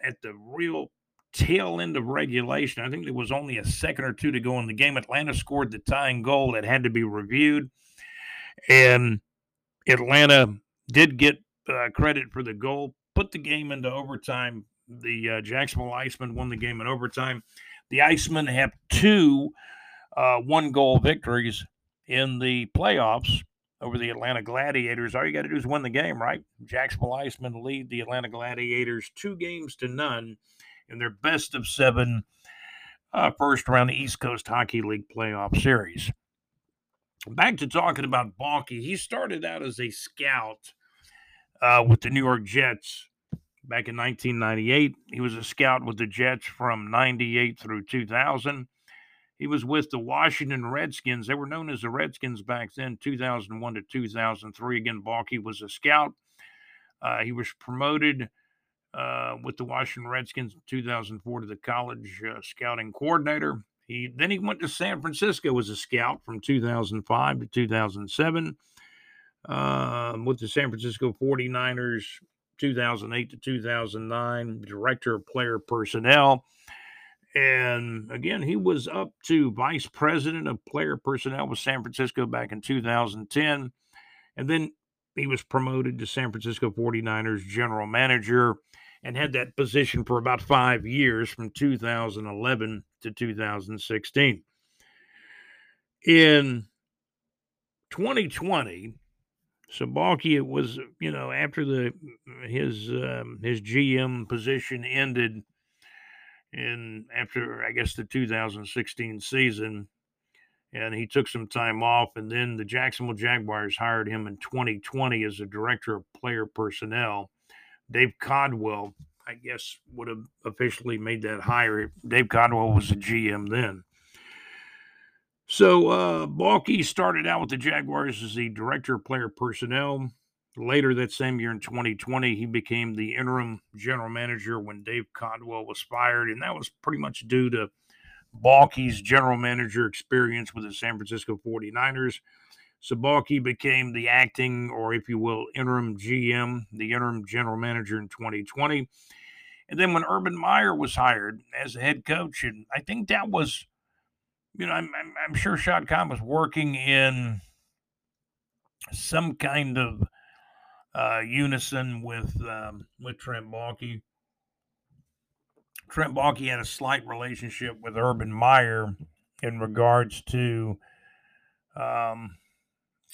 S1: at the real tail end of regulation. I think there was only a second or two to go in the game. Atlanta scored the tying goal that had to be reviewed, and Atlanta did get uh, credit for the goal. Put the game into overtime. The uh, Jacksonville Icemen won the game in overtime. The Icemen have two uh, one goal victories in the playoffs over the Atlanta Gladiators. All you got to do is win the game, right? Jacksonville Icemen lead the Atlanta Gladiators two games to none in their best of seven uh, first round East Coast Hockey League playoff series. Back to talking about Baalke. He started out as a scout uh, with the New York Jets back in 1998. He was a scout with the Jets from 98 through 2000. He was with the Washington Redskins. They were known as the Redskins back then, 2001 to 2003. Again, Baalke was a scout. Uh, he was promoted uh, with the Washington Redskins in 2004 to the college uh, scouting coordinator. He then he went to San Francisco as a scout from 2005 to 2007 um, with the San Francisco 49ers 2008 to 2009, director of player personnel. And again, he was up to vice president of player personnel with San Francisco back in 2010. And then he was promoted to San Francisco 49ers general manager and had that position for about five years from 2011 to 2016. In 2020, so Baalke, it was you know after the his um, his GM position ended in after I guess the 2016 season, and he took some time off, and then the Jacksonville Jaguars hired him in 2020 as a director of player personnel. Dave Caldwell, I guess, would have officially made that hire. Dave Caldwell was a GM then. So uh, Baalke started out with the Jaguars as the director of player personnel. Later that same year in 2020, he became the interim general manager when Dave Caldwell was fired, and that was pretty much due to Baalke's general manager experience with the San Francisco 49ers. So Baalke became the acting, or if you will, interim GM, the interim general manager in 2020. And then when Urban Meyer was hired as the head coach, and I think that was you know, I'm, I'm, I'm sure Shad Khan was working in some kind of uh, unison with um, with Trent Baalke. Trent Baalke had a slight relationship with Urban Meyer in regards to um,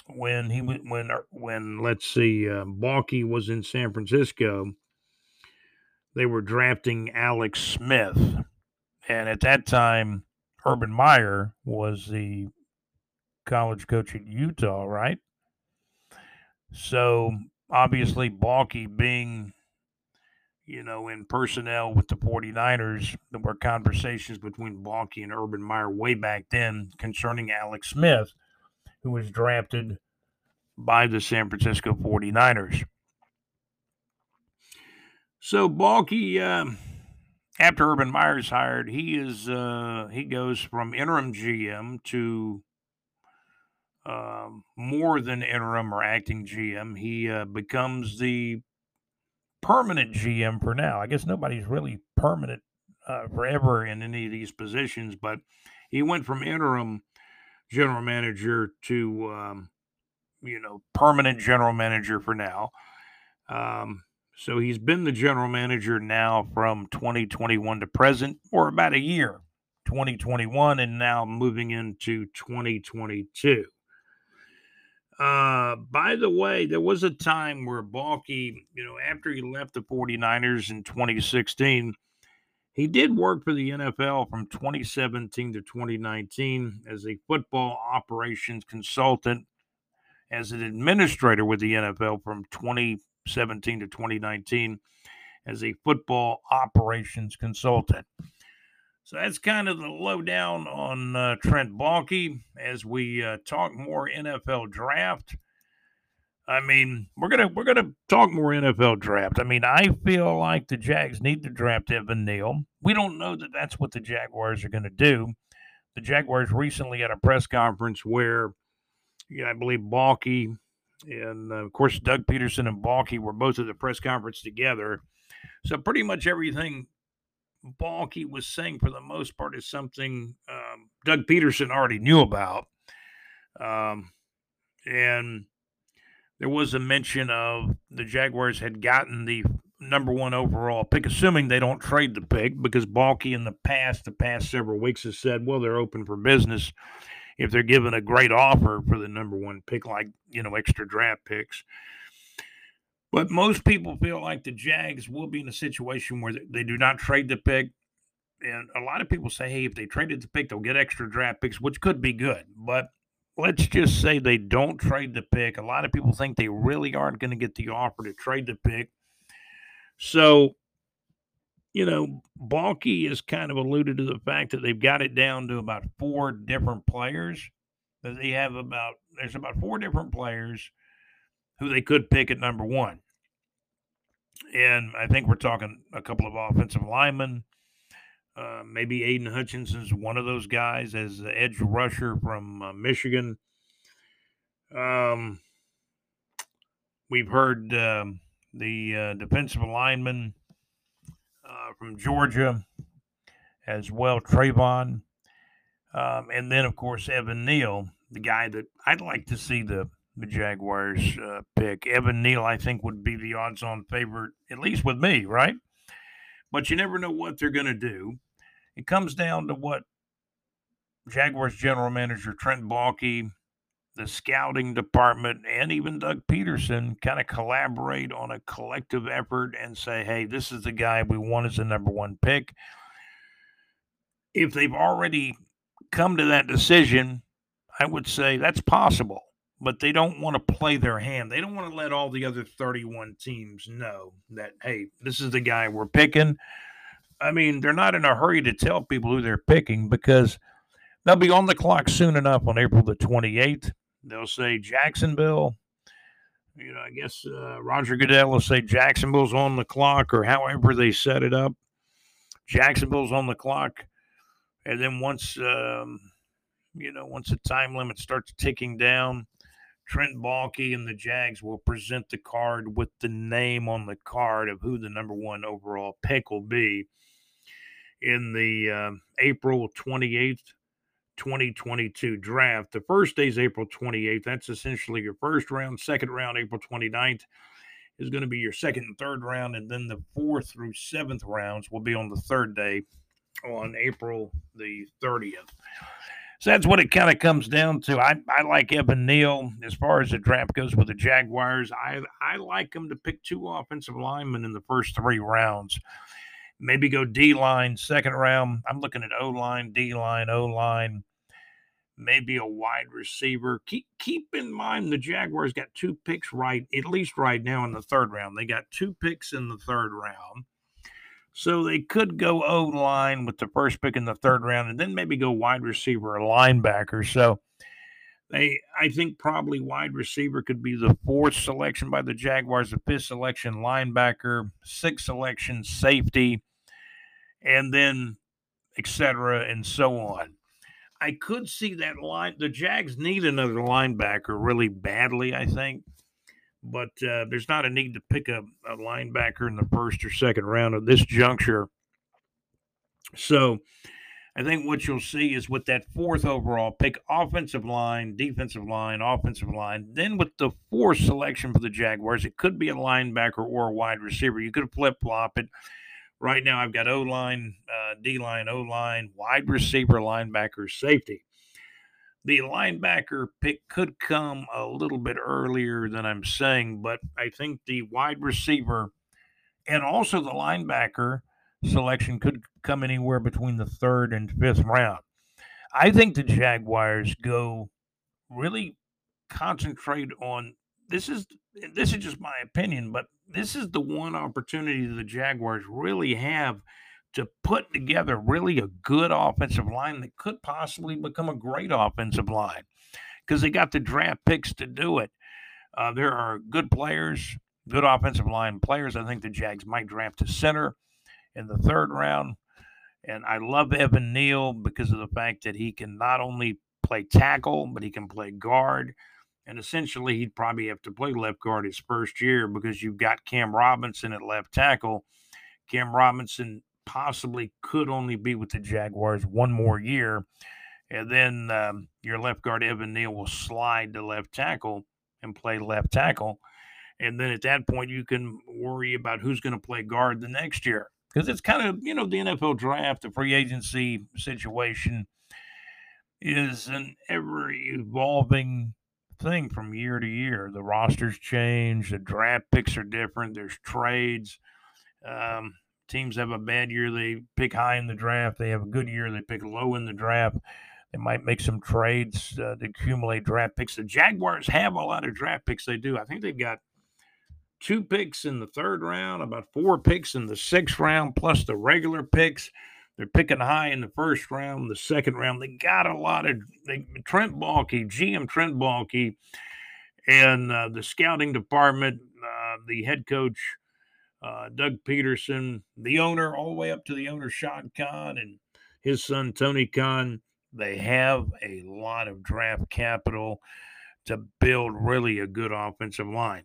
S1: when he when when let's see uh, Baalke was in San Francisco. They were drafting Alex Smith, and at that time, Urban Meyer was the college coach at Utah, right? So obviously, Baalke being, you know, in personnel with the 49ers, there were conversations between Baalke and Urban Meyer way back then concerning Alex Smith, who was drafted by the San Francisco 49ers. So Baalke. Uh, after Urban Meyer's hired, he is uh, he goes from interim GM to uh, more than interim or acting GM. He uh, becomes the permanent GM for now. I guess nobody's really permanent uh, forever in any of these positions, but he went from interim general manager to um, you know permanent general manager for now. Um, so he's been the general manager now from 2021 to present, or about a year, 2021, and now moving into 2022. Uh, by the way, there was a time where Baalke, you know, after he left the 49ers in 2016, he did work for the NFL from 2017 to 2019 as a football operations consultant, as an administrator with the NFL from 20 17 to 2019 as a football operations consultant. So that's kind of the lowdown on uh, Trent Baalke as we uh, talk more NFL draft. I mean, we're gonna we're gonna talk more NFL draft. I mean, I feel like the Jags need to draft Evan Neal. We don't know that that's what the Jaguars are to do. The Jaguars recently had a press conference where, yeah, I believe Baalke and uh, of course Doug Pederson and Baalke were both at the press conference together. So pretty much everything Baalke was saying for the most part is something um, Doug Pederson already knew about. Um, and there was a mention of the Jaguars had gotten the number one overall pick, assuming they don't trade the pick, because Baalke in the past, the past several weeks, has said, well, they're open for business if they're given a great offer for the number one pick, like, you know, extra draft picks. But most people feel like the Jags will be in a situation where they do not trade the pick. And a lot of people say, hey, if they traded the pick, they'll get extra draft picks, which could be good. But let's just say they don't trade the pick. A lot of people think they really aren't going to get the offer to trade the pick. So, you know, Baalke has kind of alluded to the fact that they've got it down to about four different players. That they have about there's about four different players who they could pick at number one. And I think we're talking a couple of offensive linemen. Uh, maybe Aidan Hutchinson's one of those guys as the edge rusher from uh, Michigan. Um, we've heard um, the uh, defensive lineman uh, from Georgia as well, Travon. Um, and then, of course, Evan Neal, the guy that I'd like to see the the Jaguars uh, pick. Evan Neal, I think, would be the odds on favorite, at least with me, right? But you never know what they're going to do. It comes down to what Jaguars general manager Trent Baalke, the scouting department, and even Doug Pederson kind of collaborate on a collective effort and say, hey, this is the guy we want as the number one pick. If they've already come to that decision, I would say that's possible but they don't want to play their hand. They don't want to let all the other 31 teams know that, hey, this is the guy we're picking. I mean, they're not in a hurry to tell people who they're picking because they'll be on the clock soon enough on April the 28th. They'll say Jacksonville. You know, I guess uh, Roger Goodell will say Jacksonville's on the clock or however they set it up. Jacksonville's on the clock. And then once, um, you know, once the time limit starts ticking down, Trent Baalke and the Jags will present the card with the name on the card of who the number one overall pick will be in the uh, April 28th, 2022 draft. The first day is April 28th. That's essentially your first round. Second round, April 29th, is going to be your second and third round. And then the fourth through seventh rounds will be on the third day on April the 30th. So that's what it kind of comes down to. I, I like Evan Neal as far as the draft goes with the Jaguars. I I like him to pick two offensive linemen in the first three rounds. Maybe go D line second round. I'm looking at O line, D line, O line, maybe a wide receiver. Keep keep in mind the Jaguars got two picks right, at least right now in the third round. They got two picks in the third round. So they could go O line with the first pick in the third round and then maybe go wide receiver or linebacker. So they, I think probably wide receiver could be the fourth selection by the Jaguars, the fifth selection linebacker, sixth selection safety, and then etc. and so on. I could see that line. The Jags need another linebacker really badly, I think but uh, there's not a need to pick a, a, linebacker in the first or second round at this juncture. So I think what you'll see is with that fourth overall pick, offensive line, defensive line, offensive line. Then with the fourth selection for the Jaguars, it could be a linebacker or a wide receiver. You could flip flop it. Right now, I've got O line, uh, D line, O line, wide receiver, linebacker, safety the linebacker pick could come a little bit earlier than I'm saying, but I think the wide receiver and also the linebacker selection could come anywhere between the third and fifth round. I think the Jaguars go really concentrate on this is this is just my opinion, but this is the one opportunity the Jaguars really have to put together really a good offensive line that could possibly become a great offensive line because they got the draft picks to do it. Uh, there are good players, good offensive line players. I think the Jags might draft a center in the third round. And I love Evan Neal because of the fact that he can not only play tackle, but he can play guard. And essentially, he'd probably have to play left guard his first year because you've got Cam Robinson at left tackle. Cam Robinson possibly could only be with the Jaguars one more year. And then um, your left guard, Evan Neal, will slide to left tackle and play left tackle. And then at that point, you can worry about who's going to play guard the next year. Because it's kind of, you know, the NFL draft, the free agency situation is an ever evolving thing from year to year. The rosters change, the draft picks are different, there's trades. Um, teams have a bad year, they pick high in the draft. They have a good year, they pick low in the draft. They might make some trades uh, to accumulate draft picks. The Jaguars have a lot of draft picks. They do. I think they've got two picks in the third round, about four picks in the sixth round, plus the regular picks. They're picking high in the first round, the second round. They got a lot of they, Trent Baalke, GM Trent Baalke, and uh, the scouting department, uh, the head coach uh, Doug Pederson, the owner, all the way up to the owner Shad Khan and his son Tony Khan. They have a lot of draft capital to build really a good offensive line.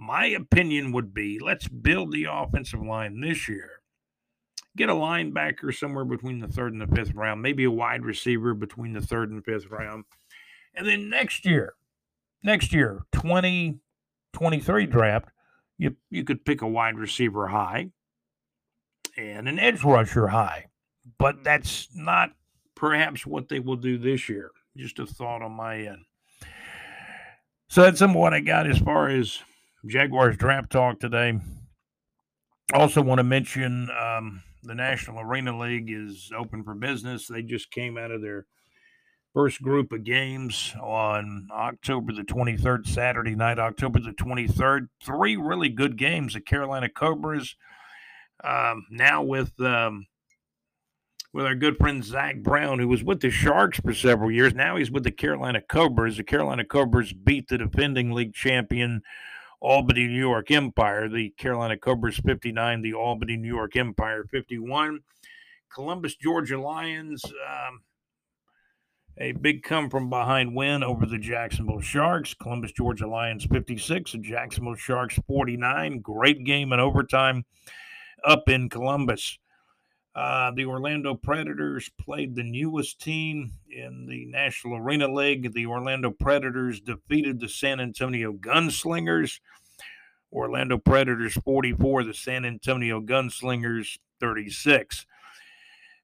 S1: My opinion would be let's build the offensive line this year get a linebacker somewhere between the third and the fifth round, maybe a wide receiver between the third and fifth round. And then next year, next year, 2023 draft, you, you could pick a wide receiver high and an edge rusher high. But that's not perhaps what they will do this year. Just a thought on my end. So that's some of what I got as far as Jaguars draft talk today. Also, want to mention um, the National Arena League is open for business. They just came out of their first group of games on October the 23rd, Saturday night, October the 23rd. Three really good games. The Carolina Cobras, um, now with um, with our good friend Zach Brown, who was with the Sharks for several years. Now he's with the Carolina Cobras. The Carolina Cobras beat the defending league champion Albany, New York Empire, the Carolina Cobras 59, the Albany, New York Empire 51. Columbus, Georgia Lions, um, a big come from behind win over the Jacksonville Sharks. Columbus, Georgia Lions 56, the Jacksonville Sharks 49. Great game in overtime up in Columbus. Uh, the Orlando Predators played the newest team in the National Arena League. The Orlando Predators defeated the San Antonio Gunslingers. Orlando Predators 44, the San Antonio Gunslingers 36.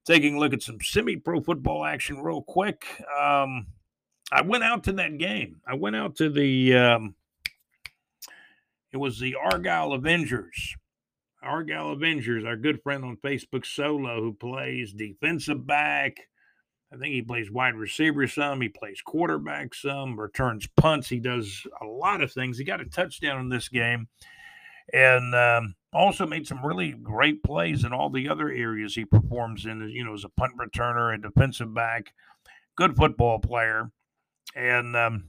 S1: Taking a look at some semi pro football action real quick. Um, I went out to that game. I went out to the, um, it was the Argyle Avengers Argyle Avengers, our good friend on Facebook, Solo, who plays defensive back. I think he plays wide receiver some. He plays quarterback some, returns punts. He does a lot of things. He got a touchdown in this game and um, also made some really great plays in all the other areas he performs in, you know, as a punt returner, a defensive back, good football player. And um,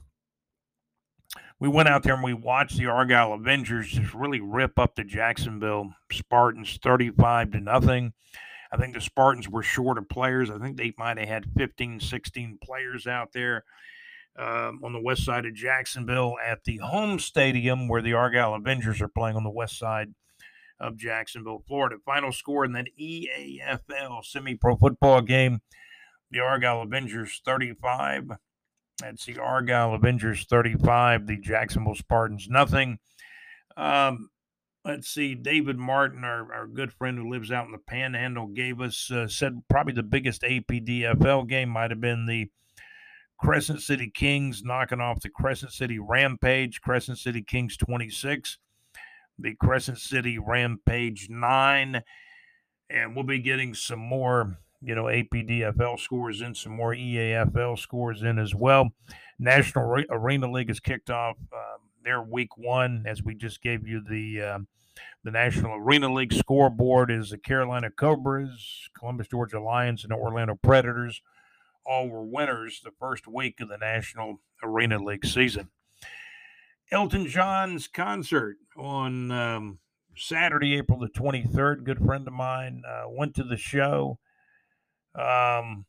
S1: we went out there and we watched the Argyle Avengers just really rip up the Jacksonville Spartans 35 to nothing. I think the Spartans were short of players. I think they might have had 15, 16 players out there um, on the west side of Jacksonville at the home stadium where the Argyle Avengers are playing on the west side of Jacksonville, Florida. Final score in that EAFL semi pro football game the Argyle Avengers 35, that's the Argyle Avengers 35, the Jacksonville Spartans nothing. Um, let's see, David Martin, our, our good friend who lives out in the Panhandle, gave us uh, said probably the biggest APDFL game might have been the Crescent City Kings knocking off the Crescent City Rampage. Crescent City Kings 26, the Crescent City Rampage 9. And we'll be getting some more you know, APDFL scores in, some more EAFL scores in as well. National Arena League has kicked off um, their week one, as we just gave you the uh, the National Arena League scoreboard. Is the Carolina Cobras, Columbus Georgia Lions, and Orlando Predators all were winners the first week of the National Arena League season. Elton John's concert on um, Saturday, April the 23rd. Good friend of mine uh, went to the show. Um,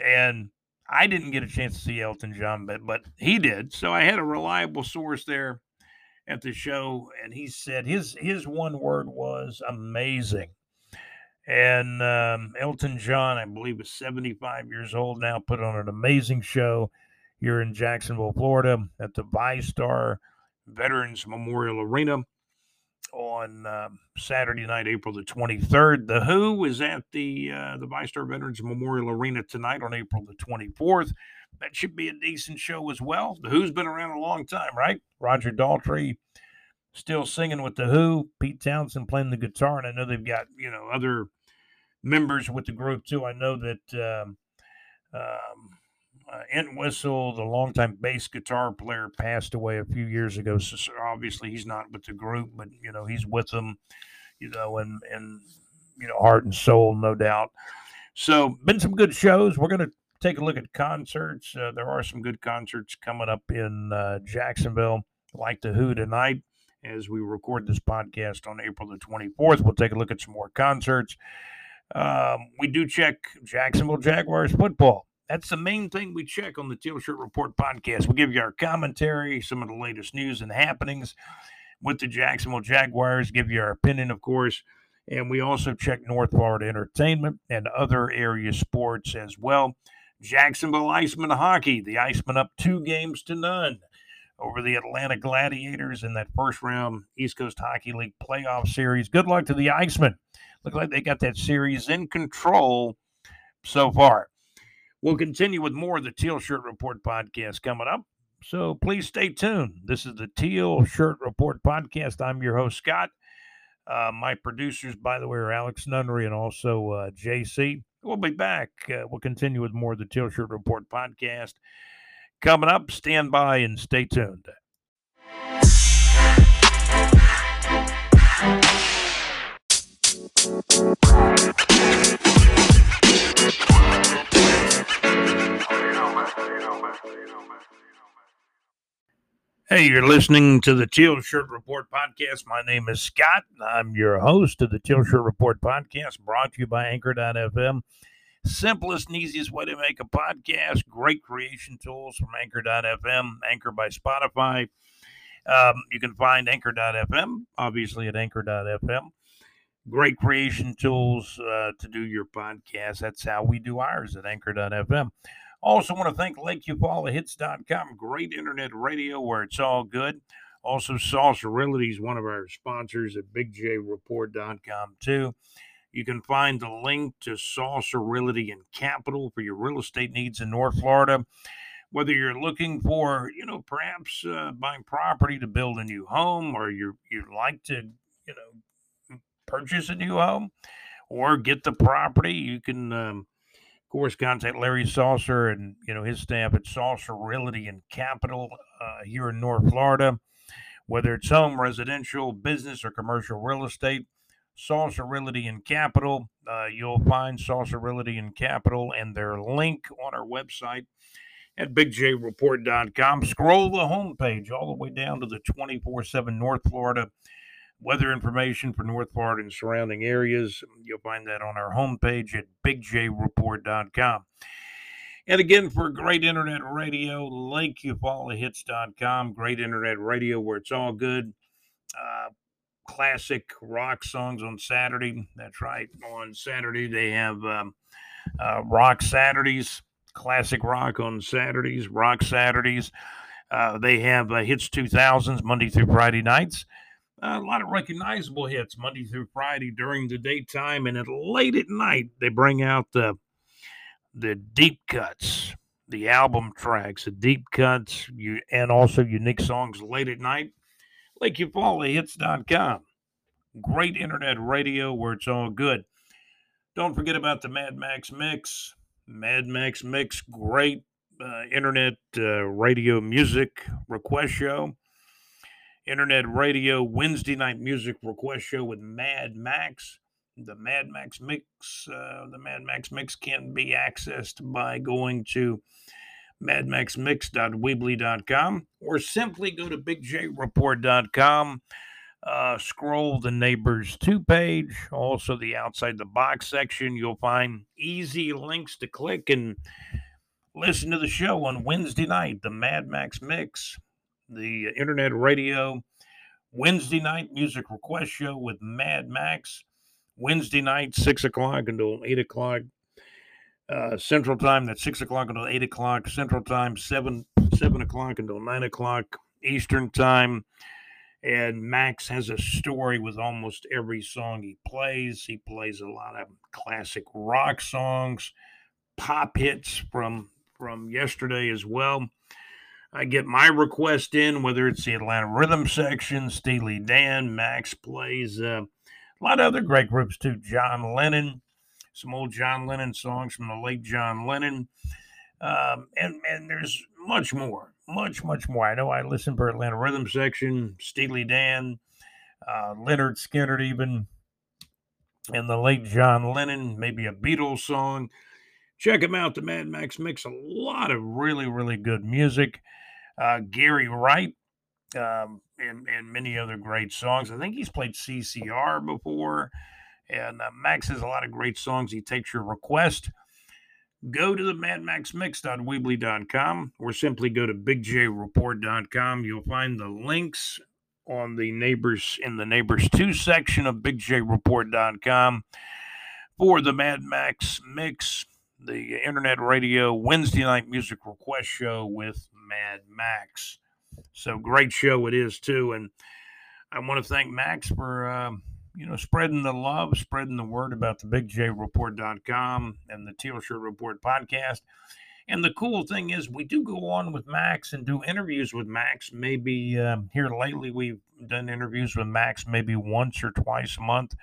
S1: and I didn't get a chance to see Elton John, but, but he did. So I had a reliable source there at the show, and he said his his one word was amazing. And um, Elton John, I believe, is 75 years old now, put on an amazing show here in Jacksonville, Florida, at the VyStar Veterans Memorial Arena on um, Saturday night, April the 23rd. The Who is at the uh, the VyStar Veterans Memorial Arena tonight on April the 24th. That should be a decent show as well. The Who's been around a long time, right? Roger Daltrey still singing with the Who. Pete Townshend playing the guitar, and I know they've got you know other members with the group too. I know that. Um, um, uh, Entwistle, the longtime bass guitar player, passed away a few years ago. So, obviously he's not with the group, but you know he's with them, you know, and and you know heart and soul, no doubt. So been some good shows. We're gonna take a look at concerts. Uh, there are some good concerts coming up in uh, Jacksonville, like the Who tonight. As we record this podcast on April the 24th, we'll take a look at some more concerts. Um, we do check Jacksonville Jaguars football that's the main thing we check on the Teal Shirt Report podcast. We give you our commentary, some of the latest news and happenings with the Jacksonville Jaguars, give you our opinion, of course. And we also check North Florida entertainment and other area sports as well. Jacksonville Icemen hockey, the Icemen up two games to none over the Atlanta Gladiators in that first round East Coast Hockey League playoff series. Good luck to the Icemen. Look like they got that series in control so far. We'll continue with more of the Teal Shirt Report podcast coming up. So please stay tuned. This is the Teal Shirt Report podcast. I'm your host, Scott. Uh, my producers, by the way, are Alex Nunnery and also uh, JC. We'll be back. Uh, we'll continue with more of the Teal Shirt Report podcast coming up. Stand by and stay tuned. Hey, you're listening to the Teal Shirt Report podcast. My name is Scott. I'm your host of the Teal Shirt Report podcast, brought to you by Anchor.fm. Simplest and easiest way to make a podcast. Great creation tools from Anchor.fm, Anchor by Spotify. Um, you can find Anchor.fm, obviously, at Anchor.fm. Great creation tools uh, to do your podcast. That's how we do ours at Anchor.fm. Also, want to thank LakeEufaulaHits.com, great internet radio where it's all good. Also, Realty is one of our sponsors at BigJReport.com, too. You can find the link to Saucer Realty and Capital for your real estate needs in North Florida. Whether you're looking for, you know, perhaps uh, buying property to build a new home, or you you'd like to, you know, purchase a new home, or get the property, you can um, of course, contact Larry Saucer and you know his staff at Saucer Realty and Capital uh, here in North Florida. Whether it's home, residential, business, or commercial real estate, Saucer Realty and Capital. Uh, you'll find Saucer Realty and Capital and their link on our website at bigjreport.com. Scroll the homepage all the way down to the 24 7 North Florida weather information for North Florida and surrounding areas. You'll find that on our homepage at bigjreport.com. And again, for great internet radio, LakeEufaulaHits.com. Great internet radio where it's all good. Uh, classic rock songs on Saturday. That's right. On Saturday, they have um, uh, Rock Saturdays, classic rock on Saturdays, Rock Saturdays. Uh, they have uh, Hits 2000s Monday through Friday nights a lot of recognizable hits Monday through Friday during the daytime, and at late at night they bring out the the deep cuts, the album tracks, the deep cuts, you and also unique songs late at night. LakeEufaulaHits.com. Great internet radio where it's all good. Don't forget about the Mad Max Mix. Mad Max Mix, great uh, internet uh, radio music request show internet radio Wednesday night music request show with Mad Max. The Mad Max mix, uh, the Mad Max mix can be accessed by going to madmaxmix.weebly.com, or simply go to bigjreport.com. Uh, scroll the neighbors two page, also the outside the box section. You'll find easy links to click and listen to the show on Wednesday night, the Mad Max Mix, the internet radio Wednesday night music request show with Mad Max. Wednesday night, six o'clock until eight o'clock uh, Central Time. That's six o'clock until eight o'clock Central Time. Seven seven o'clock until nine o'clock Eastern Time. And Max has a story with almost every song he plays. He plays a lot of classic rock songs, pop hits from from yesterday as well. I get my request in, whether it's the Atlanta Rhythm section, Steely Dan, Max plays uh, a lot of other great groups too. John Lennon, some old John Lennon songs from the late John Lennon, um, and and there's much more, much much more. I know I listen for Atlanta Rhythm section, Steely Dan, uh, Lynyrd Skynyrd, even, and the late John Lennon, maybe a Beatles song. Check them out. The Mad Max mix a lot of really really good music uh, Gary Wright, um, and, and many other great songs. I think he's played CCR before. And uh, Max has a lot of great songs. He takes your request. Go to the madmaxmix.weebly.com or simply go to bigjreport.com. You'll find the links on the neighbors in the neighbors 2 section of bigjreport.com for the Mad Max Mix, the internet radio Wednesday night music request show with Mad Max. So great show it is too, and I want to thank Max for um, you know spreading the love, spreading the word about the BigJReport.com and the Teal Shirt Report podcast. And the cool thing is, we do go on with Max and do interviews with Max. Maybe uh, here lately, we've done interviews with Max maybe once or twice a month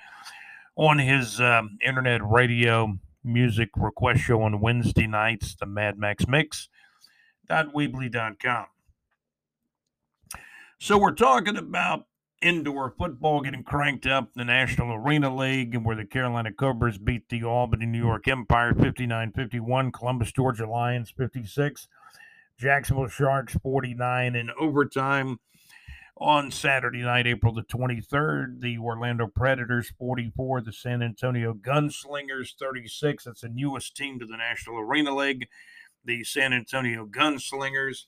S1: on his um, internet radio music request show on Wednesday nights, the Mad Max Mix www.weebly.com. So we're talking about indoor football getting cranked up, in the National Arena League, and where the Carolina Cobras beat the Albany, New York Empire 59 51, Columbus, Georgia Lions 56, Jacksonville Sharks 49 in overtime. On Saturday night, April the 23rd, the Orlando Predators 44, the San Antonio Gunslingers 36. That's the newest team to the National Arena League the San Antonio Gunslingers.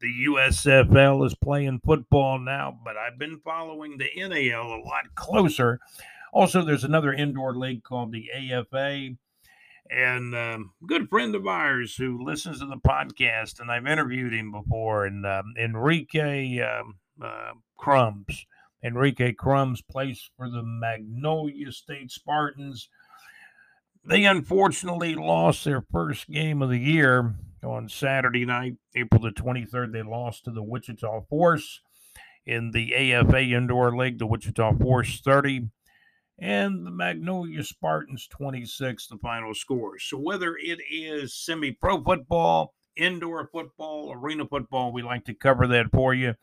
S1: The USFL is playing football now, but I've been following the NAL a lot closer. Also, there's another indoor league called the AFA. And um, good friend of ours who listens to the podcast, and I've interviewed him before, and um, Enrique um, uh, Crumbs. Enrique Crumbs plays for the Magnolia State Spartans they unfortunately lost their first game of the year on Saturday night, April the 23rd. They lost to the Wichita Force in the AFA Indoor League, the Wichita Force 30, and the Magnolia Spartans 26, the final score. So, whether it is semi pro football, indoor football, arena football, we like to cover that for you.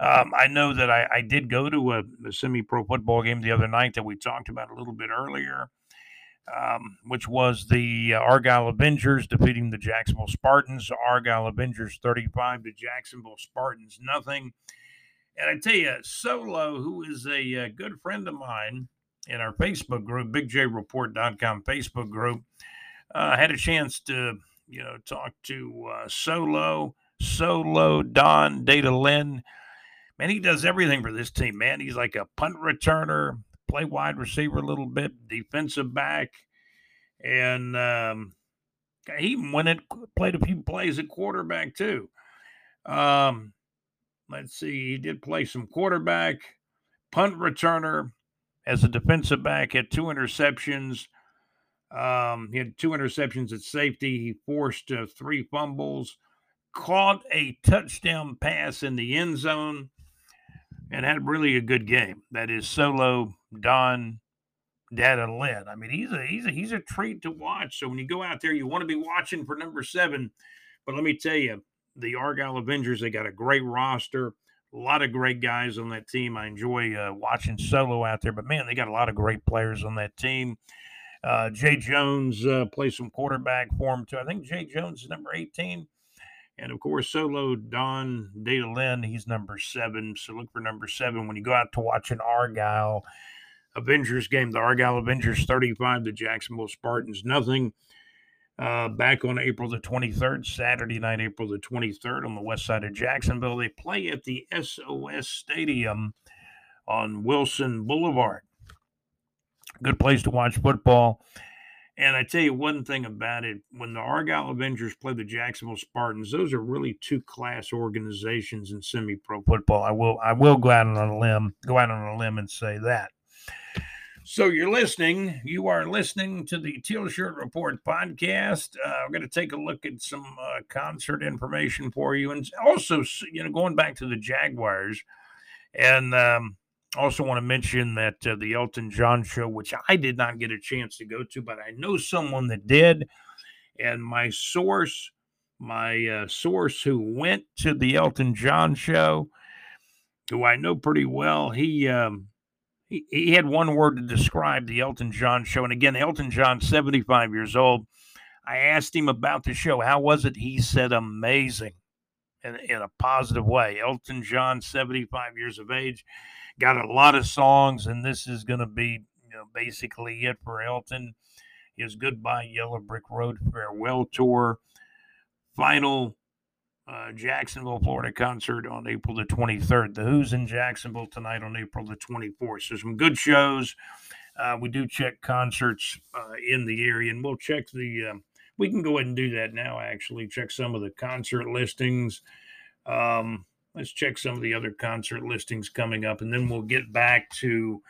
S1: Um, I know that I, I did go to a, a semi pro football game the other night that we talked about a little bit earlier um, which was the uh, Argyle Avengers defeating the Jacksonville Spartans. Argyle Avengers 35 to Jacksonville Spartans nothing. And I tell you, Solo, who is a, a good friend of mine in our Facebook group, bigjreport.com Facebook group, uh, had a chance to, you know, talk to uh, Solo, Solo, Don, Data Lynn. Man, he does everything for this team, man. He's like a punt returner, play wide receiver a little bit, defensive back, and um, he even went and played a few plays at quarterback too. Um, let's see, he did play some quarterback, punt returner as a defensive back, had two interceptions. Um, he had two interceptions at safety. He forced uh, three fumbles, caught a touchdown pass in the end zone and had really a good game. That is solo Don Data Lynn. I mean, he's a he's a he's a treat to watch. So when you go out there, you want to be watching for number seven. But let me tell you, the Argyle Avengers, they got a great roster, a lot of great guys on that team. I enjoy uh, watching Solo out there, but man, they got a lot of great players on that team. Uh, Jay Jones uh, plays some quarterback for him too. I think Jay Jones is number 18. And of course, solo Don Data Lynn, he's number seven. So look for number seven when you go out to watch an Argyle Avengers game. The Argyle Avengers 35, the Jacksonville Spartans nothing. Uh, back on April the 23rd, Saturday night, April the 23rd, on the west side of Jacksonville. They play at the SOS Stadium on Wilson Boulevard. Good place to watch football. And I tell you one thing about it when the Argyle Avengers play the Jacksonville Spartans, those are really two class organizations in semi pro football. I will I will go out on a limb, go out on a limb and say that. So you're listening. You are listening to the Teal Shirt Report podcast. Uh, we're going to take a look at some uh, concert information for you, and also, you know, going back to the Jaguars, and um, also want to mention that uh, the Elton John show, which I did not get a chance to go to, but I know someone that did, and my source, my uh, source who went to the Elton John show, who I know pretty well, he. Um, he, he had one word to describe the Elton John show. And again, Elton John, 75 years old. I asked him about the show. How was it? He said amazing in, in a positive way. Elton John, 75 years of age, got a lot of songs, and this is going to be you know, basically it for Elton. His Goodbye Yellow Brick Road farewell tour, final uh, Jacksonville, Florida concert on April the 23rd. The Who's in Jacksonville tonight on April the 24th. So some good shows. Uh, we do check concerts uh, in the area, and we'll check the. Uh, we can go ahead and do that now. Actually, check some of the concert listings. Um, let's check some of the other concert listings coming up, and then we'll get back to.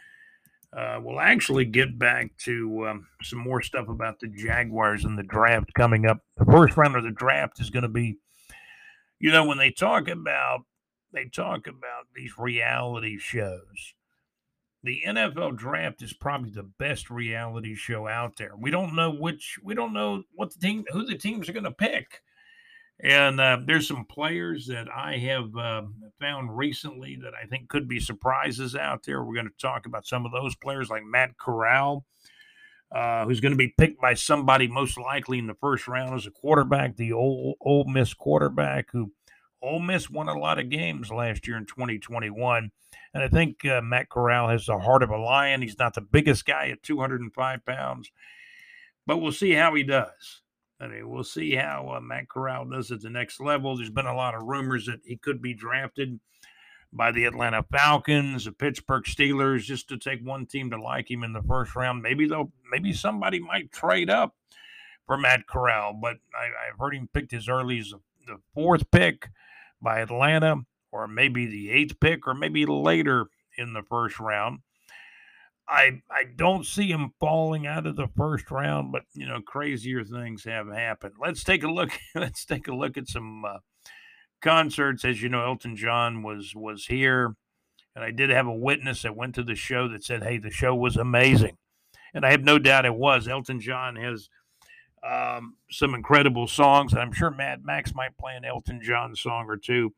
S1: Uh, we'll actually get back to um, some more stuff about the Jaguars and the draft coming up. The first round of the draft is going to be you know, when they talk about they talk about these reality shows, the NFL draft is probably the best reality show out there. We don't know which we don't know what the team who the teams are going to pick. And uh, there's some players that I have uh, found recently that I think could be surprises out there. We're going to talk about some of those players like Matt Corral, uh, who's going to be picked by somebody most likely in the first round as a quarterback, the old Ole Miss quarterback who Ole Miss won a lot of games last year in 2021. And I think uh, Matt Corral has the heart of a lion. He's not the biggest guy at 205 pounds, but we'll see how he does. I mean, we'll see how uh, Matt Corral does at the next level. There's been a lot of rumors that he could be drafted by the Atlanta Falcons, the Pittsburgh Steelers, just to take one team to like him in the first round. Maybe they'll, maybe somebody might trade up for Matt Corral, but I, have heard him picked as early as the, the fourth pick by Atlanta, or maybe the eighth pick, or maybe later in the first round. I I don't see him falling out of the first round, but you know, crazier things have happened. Let's take a look. (laughs) Let's take a look at some uh, concerts. As you know, Elton John was was here, and I did have a witness that went to the show that said, "Hey, the show was amazing," and I have no doubt it was. Elton John has um, some incredible songs. I'm sure Mad Max might play an Elton John song or two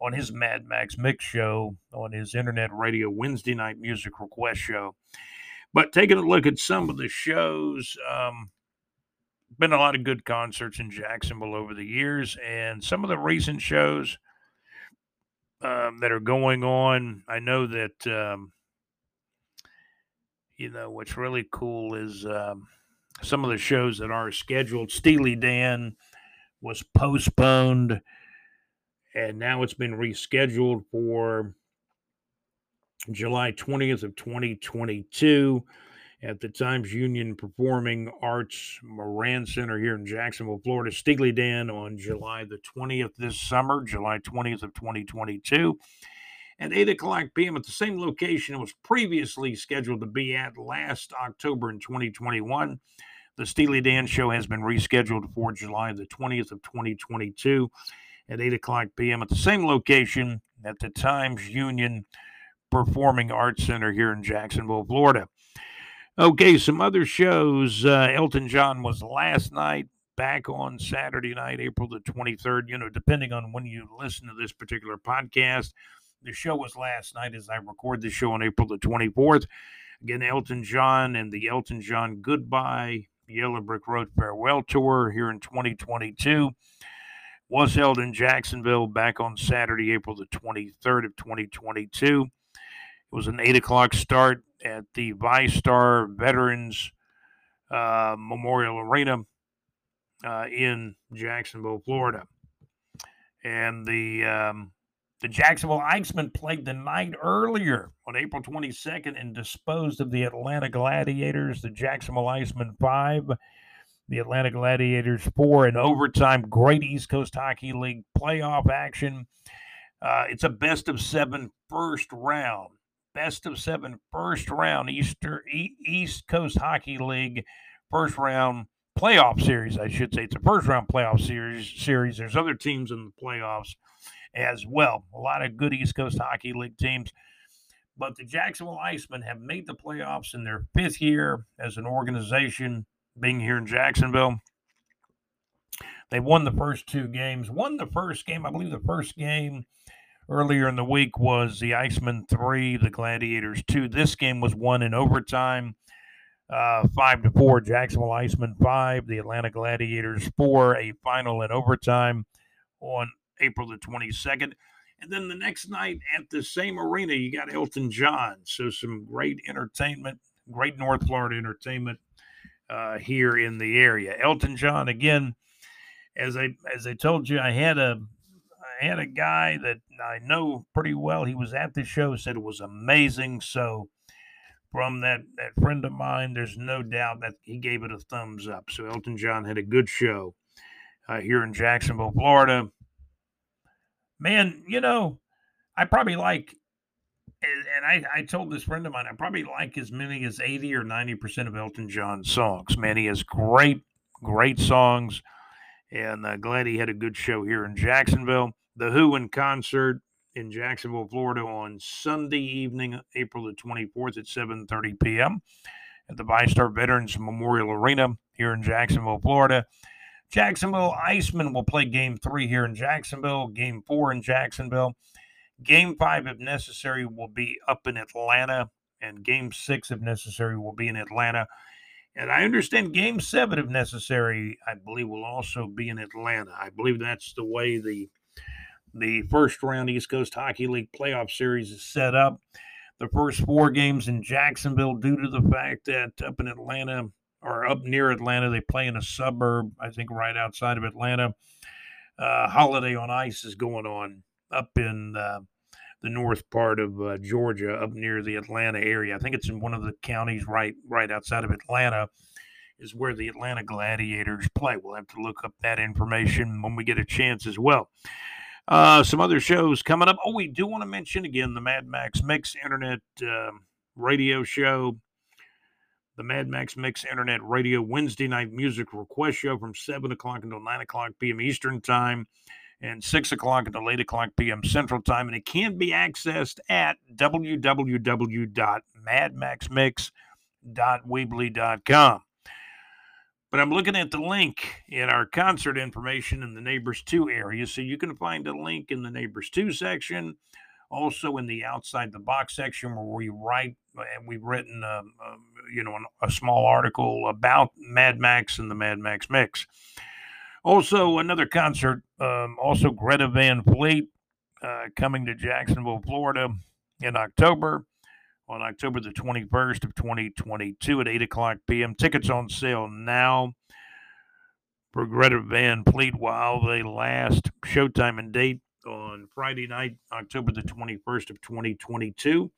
S1: on his Mad Max Mix show on his internet radio Wednesday night music request show. But taking a look at some of the shows, um, been a lot of good concerts in Jacksonville over the years, and some of the recent shows um, that are going on. I know that um, you know what's really cool is um, some of the shows that are scheduled. Steely Dan was postponed, and now it's been rescheduled for July 20th of 2022 at the Times Union Performing Arts Moran Center here in Jacksonville, Florida. Steely Dan on July the 20th this summer, July 20th of 2022 at 8 o'clock p.m. at the same location it was previously scheduled to be at last October in 2021. The Steely Dan show has been rescheduled for July the 20th of 2022 at 8 o'clock p.m. at the same location at the Times Union Performing Arts Center here in Jacksonville, Florida. Okay, some other shows. Uh, Elton John was last night, back on Saturday night, April the 23rd. You know, depending on when you listen to this particular podcast, the show was last night as I record the show on April the 24th. Again, Elton John and the Elton John Goodbye Yellow Brick Road Farewell Tour here in 2022 was held in Jacksonville back on Saturday, April the 23rd of 2022. It was an 8 o'clock start at the VyStar Veterans uh, Memorial Arena uh, in Jacksonville, Florida. And the um, the Jacksonville Icemen played the night earlier on April 22nd and disposed of the Atlanta Gladiators, the Jacksonville Icemen 5, the Atlanta Gladiators 4 in overtime. Great East Coast Hockey League playoff action. Uh, it's a best of seven first round. Best of seven first round Easter East Coast Hockey League first round playoff series, I should say. It's a first round playoff series. Series. There's other teams in the playoffs as well. A lot of good East Coast Hockey League teams. But the Jacksonville Icemen have made the playoffs in their fifth year as an organization, being here in Jacksonville. They won the first two games. Won the first game, I believe the first game earlier in the week was the Icemen three, the Gladiators two. This game was won in overtime uh, five to four. Jacksonville Icemen five, the Atlanta Gladiators four. A final in overtime on April the twenty second. And then the next night at the same arena, you got Elton John. So some great entertainment, great North Florida entertainment uh, here in the area. Elton John again, as I as I told you, I had a I had a guy that I know pretty well. He was at the show, said it was amazing. So from that, that friend of mine, there's no doubt that he gave it a thumbs up. So Elton John had a good show uh, here in Jacksonville, Florida. Man, you know, I probably like, and I, I told this friend of mine, I probably like as many as 80 or 90% of Elton John's songs. Man, he has great, great songs. And uh, glad he had a good show here in Jacksonville. The Who in concert in Jacksonville, Florida on Sunday evening, April the 24th at 7:30 p.m. at the VyStar Veterans Memorial Arena here in Jacksonville, Florida. Jacksonville Icemen will play game 3 here in Jacksonville, game 4 in Jacksonville. Game 5 if necessary will be up in Atlanta and game 6 if necessary will be in Atlanta. And I understand game 7 if necessary I believe will also be in Atlanta. I believe that's the way the the first round East Coast Hockey League playoff series is set up. The first four games in Jacksonville, due to the fact that up in Atlanta or up near Atlanta, they play in a suburb, I think right outside of Atlanta. Uh, holiday on Ice is going on up in uh, the north part of uh, Georgia, up near the Atlanta area. I think it's in one of the counties right right outside of Atlanta is where the Atlanta Gladiators play. We'll have to look up that information when we get a chance as well. Uh, some other shows coming up. Oh, we do want to mention again the Mad Max Mix Internet uh, Radio Show. The Mad Max Mix Internet Radio Wednesday night music request show from 7 o'clock until 9 o'clock p.m. Eastern Time and 6 o'clock until 8 o'clock p.m. Central Time. And it can be accessed at www.madmaxmix.weebly.com. But I'm looking at the link in our concert information in the Neighbors 2 area. So you can find a link in the Neighbors 2 section, also in the outside the box section where we write, and we've written, um, um, you know, a small article about Mad Max and the Mad Max Mix. Also, another concert, um, also Greta Van Fleet uh, coming to Jacksonville, Florida in October on October the 21st of 2022 at 8 o'clock p.m. Tickets on sale now for Greta Van Fleet while they last. Showtime and date on Friday night, October the 21st of 2022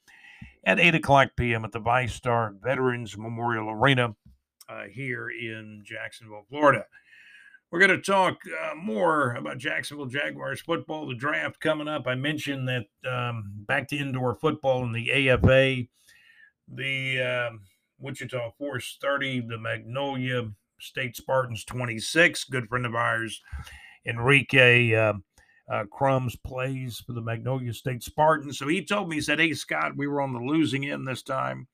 S1: at 8 o'clock p.m. at the VyStar Veterans Memorial Arena uh, here in Jacksonville, Florida. We're going to talk uh, more about Jacksonville Jaguars football, the draft coming up. I mentioned that um, back to indoor football in the AFA, the uh, Wichita Force 30, the Magnolia State Spartans 26. Good friend of ours, Enrique uh, uh, Crumbs, plays for the Magnolia State Spartans. So he told me, he said, Hey, Scott, we were on the losing end this time.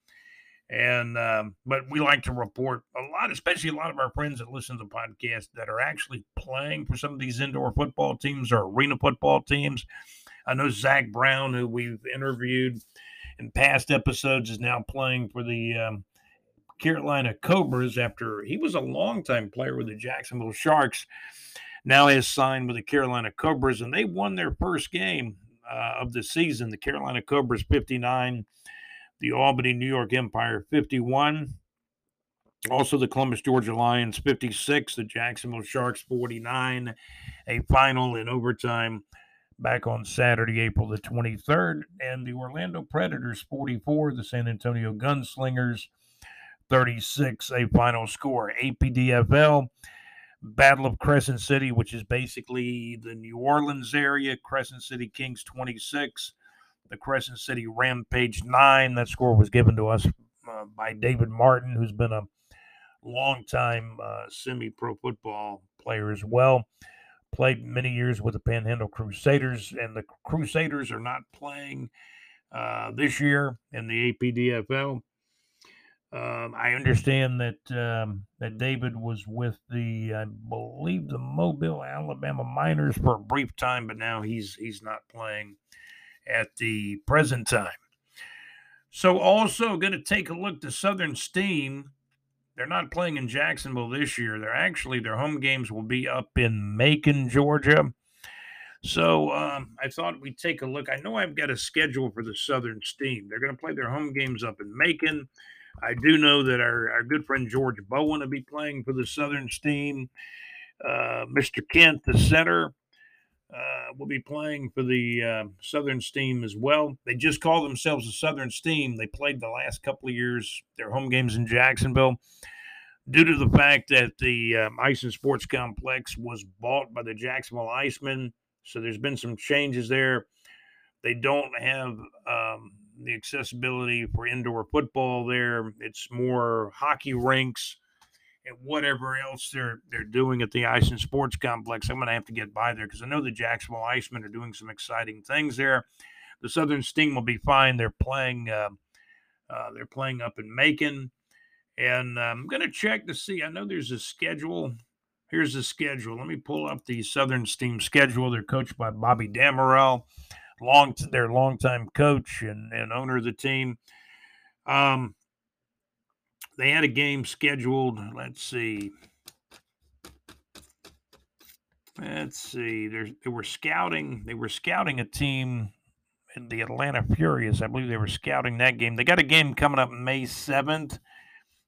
S1: And um, but we like to report a lot, especially a lot of our friends that listen to the podcast that are actually playing for some of these indoor football teams or arena football teams. I know Zach Brown, who we've interviewed in past episodes, is now playing for the um, Carolina Cobras after he was a longtime player with the Jacksonville Sharks. now has signed with the Carolina Cobras, and they won their first game uh, of the season. The Carolina Cobras 59, the Albany New York Empire 51. Also, the Columbus, Georgia Lions 56, the Jacksonville Sharks 49, a final in overtime back on Saturday, April the 23rd, and the Orlando Predators 44, the San Antonio Gunslingers 36, a final score. APDFL, Battle of Crescent City, which is basically the New Orleans area, Crescent City Kings 26, the Crescent City Rampage 9. That score was given to us uh, by David Martin, who's been a longtime uh, semi pro football player as well. Played many years with the Panhandle Crusaders, and the Crusaders are not playing uh, this year in the APDFL. Um, I understand that um, that David was with the, I believe, the Mobile, Alabama Miners for a brief time, but now he's he's not playing at the present time. So, also going to take a look to Southern Steam they're not playing in Jacksonville this year. They're actually their home games will be up in Macon, Georgia. So um, I thought we'd take a look. I know I've got a schedule for the Southern Steam. They're going to play their home games up in Macon. I do know that our, our good friend George Bowen will be playing for the Southern Steam. Uh, Mr. Kent, the center, uh, will be playing for the uh, Southern Steam as well. They just call themselves the Southern Steam. They played the last couple of years their home games in Jacksonville. Due to the fact that the um, Ice and Sports Complex was bought by the Jacksonville Icemen, so there's been some changes there. They don't have um, the accessibility for indoor football there. It's more hockey rinks and whatever else they're they're doing at the Ice and Sports Complex. I'm going to have to get by there because I know the Jacksonville Icemen are doing some exciting things there. The Southern Steam will be fine. They're playing. Uh, uh, they're playing up in Macon, and uh, I'm going to check to see. I know there's a schedule. Here's the schedule. Let me pull up the Southern Steam schedule. They're coached by Bobby Damerel, long their longtime coach and, and owner of the team. Um, they had a game scheduled. Let's see. Let's see. They were scouting. They were scouting a team in the Atlanta Furious. I believe they were scouting that game. They got a game coming up May 7th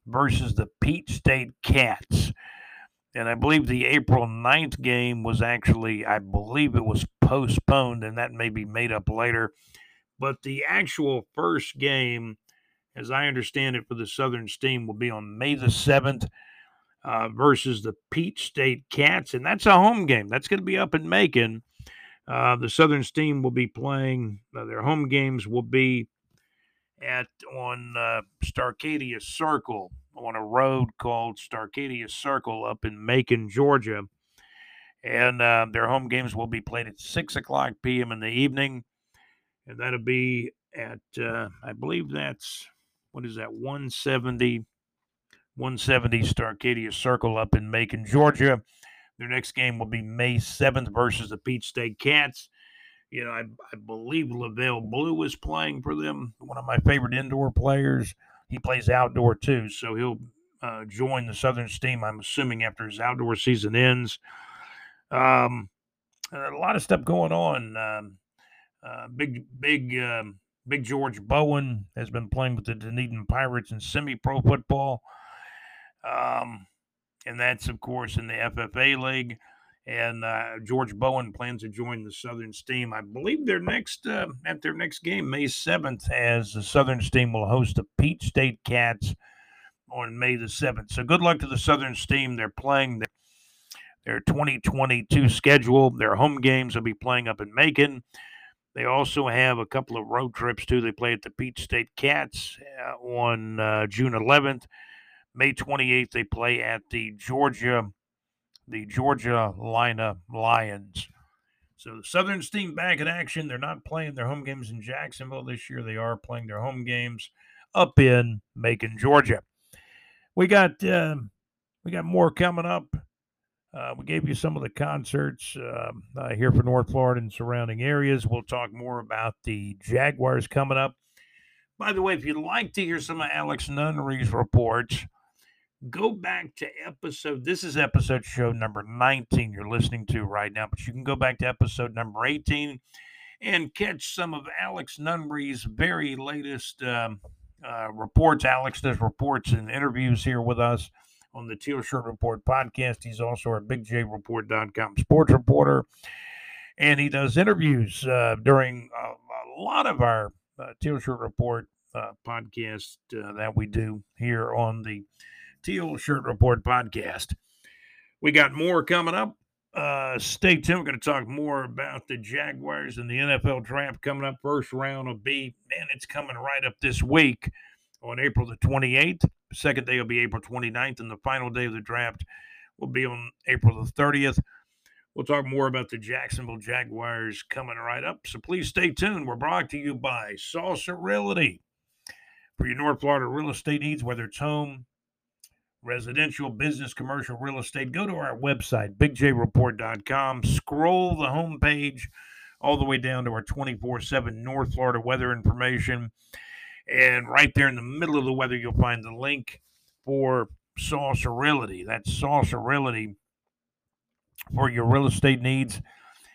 S1: versus the Peach State Cats. And I believe the April 9th game was actually, I believe it was postponed, and that may be made up later. But the actual first game as I understand it, for the Southern Steam will be on May the 7th uh, versus the Peach State Cats. And that's a home game. That's going to be up in Macon. Uh, the Southern Steam will be playing, uh, their home games will be at on uh, Starcadia Circle on a road called Starcadia Circle up in Macon, Georgia. And uh, their home games will be played at 6 o'clock p.m. in the evening. And that'll be at, uh, I believe that's what is that 170 170 Starcadia Circle up in Macon, Georgia. Their next game will be May 7th versus the Peach State Cats. You know, I, I believe Lavelle Blue is playing for them, one of my favorite indoor players. He plays outdoor too, so he'll uh, join the Southern Steam, I'm assuming, after his outdoor season ends. Um, a lot of stuff going on. Um, uh, big, big um, Big George Bowen has been playing with the Dunedin Pirates in semi pro football. Um, and that's, of course, in the FFA League. And uh, George Bowen plans to join the Southern Steam. I believe their next uh, at their next game, May seventh, as the Southern Steam will host the Peach State Cats on May the seventh. So good luck to the Southern Steam. They're playing their, their 2022 schedule. Their home games will be playing up in Macon. They also have a couple of road trips too. They play at the Peach State Cats uh, on uh, June 11th. May 28th, they play at the Georgia, the Georgia Lina Lions. So the Southern Steam back in action. They're not playing their home games in Jacksonville this year. They are playing their home games up in Macon, Georgia. We got uh, we got more coming up. Uh, we gave you some of the concerts uh, uh, here for North Florida and surrounding areas. We'll talk more about the Jaguars coming up. By the way, if you'd like to hear some of Alex Nunnery's reports, go back to episode. This is episode show number 19 you're listening to right now, but you can go back to episode number 18 and catch some of Alex Nunry's very latest um, uh, reports. Alex does reports and interviews here with us on the Teal Shirt Report podcast. He's also our BigJReport.com sports reporter, and he does interviews uh, during a, a, lot of our uh, Teal Shirt Report uh, podcast uh, that we do here on the Teal Shirt Report podcast. We got more coming up. Uh, stay tuned. We're going to talk more about the Jaguars and the NFL draft coming up. First round will be, man, it's coming right up this week on April the 28th. Second day will be April 29th, and the final day of the draft will be on April the 30th. We'll talk more about the Jacksonville Jaguars coming right up. So please stay tuned. We're brought to you by Saucer Realty. For your North Florida real estate needs, whether it's home, residential, business, commercial, real estate, go to our website, bigjreport.com. Scroll the homepage all the way down to our 24 7 North Florida weather information. And right there in the middle of the weather, you'll find the link for Saucer Realty. That's Saucer Realty for your real estate needs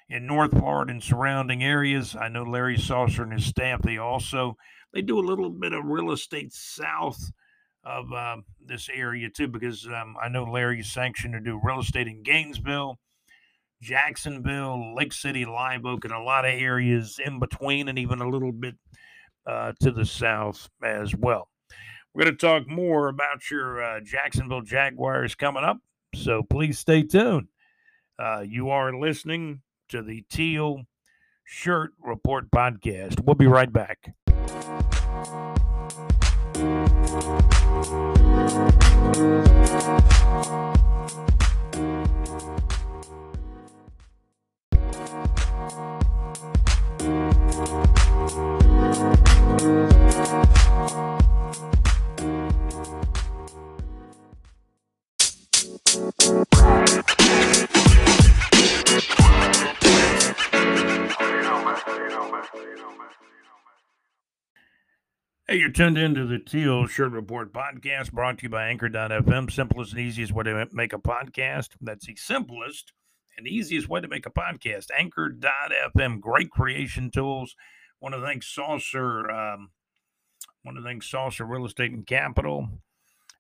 S1: in North Florida and surrounding areas. I know Larry Saucer and his staff, they also they do a little bit of real estate south of uh, this area too, because um, I know Larry's sanctioned to do real estate in Gainesville, Jacksonville, Lake City, Live Oak, and a lot of areas in between, and even a little bit uh, to the south as well. We're going to talk more about your uh, Jacksonville Jaguars coming up, so please stay tuned. Uh, you are listening to the Teal Shirt Report podcast. We'll be right back. Hey, you're tuned into the Teal Shirt Report podcast brought to you by Anchor.fm. Simplest and easiest way to make a podcast. That's the simplest and easiest way to make a podcast. Anchor.fm, great creation tools. Want to thank Saucer, um, want to thank Saucer Real Estate and Capital,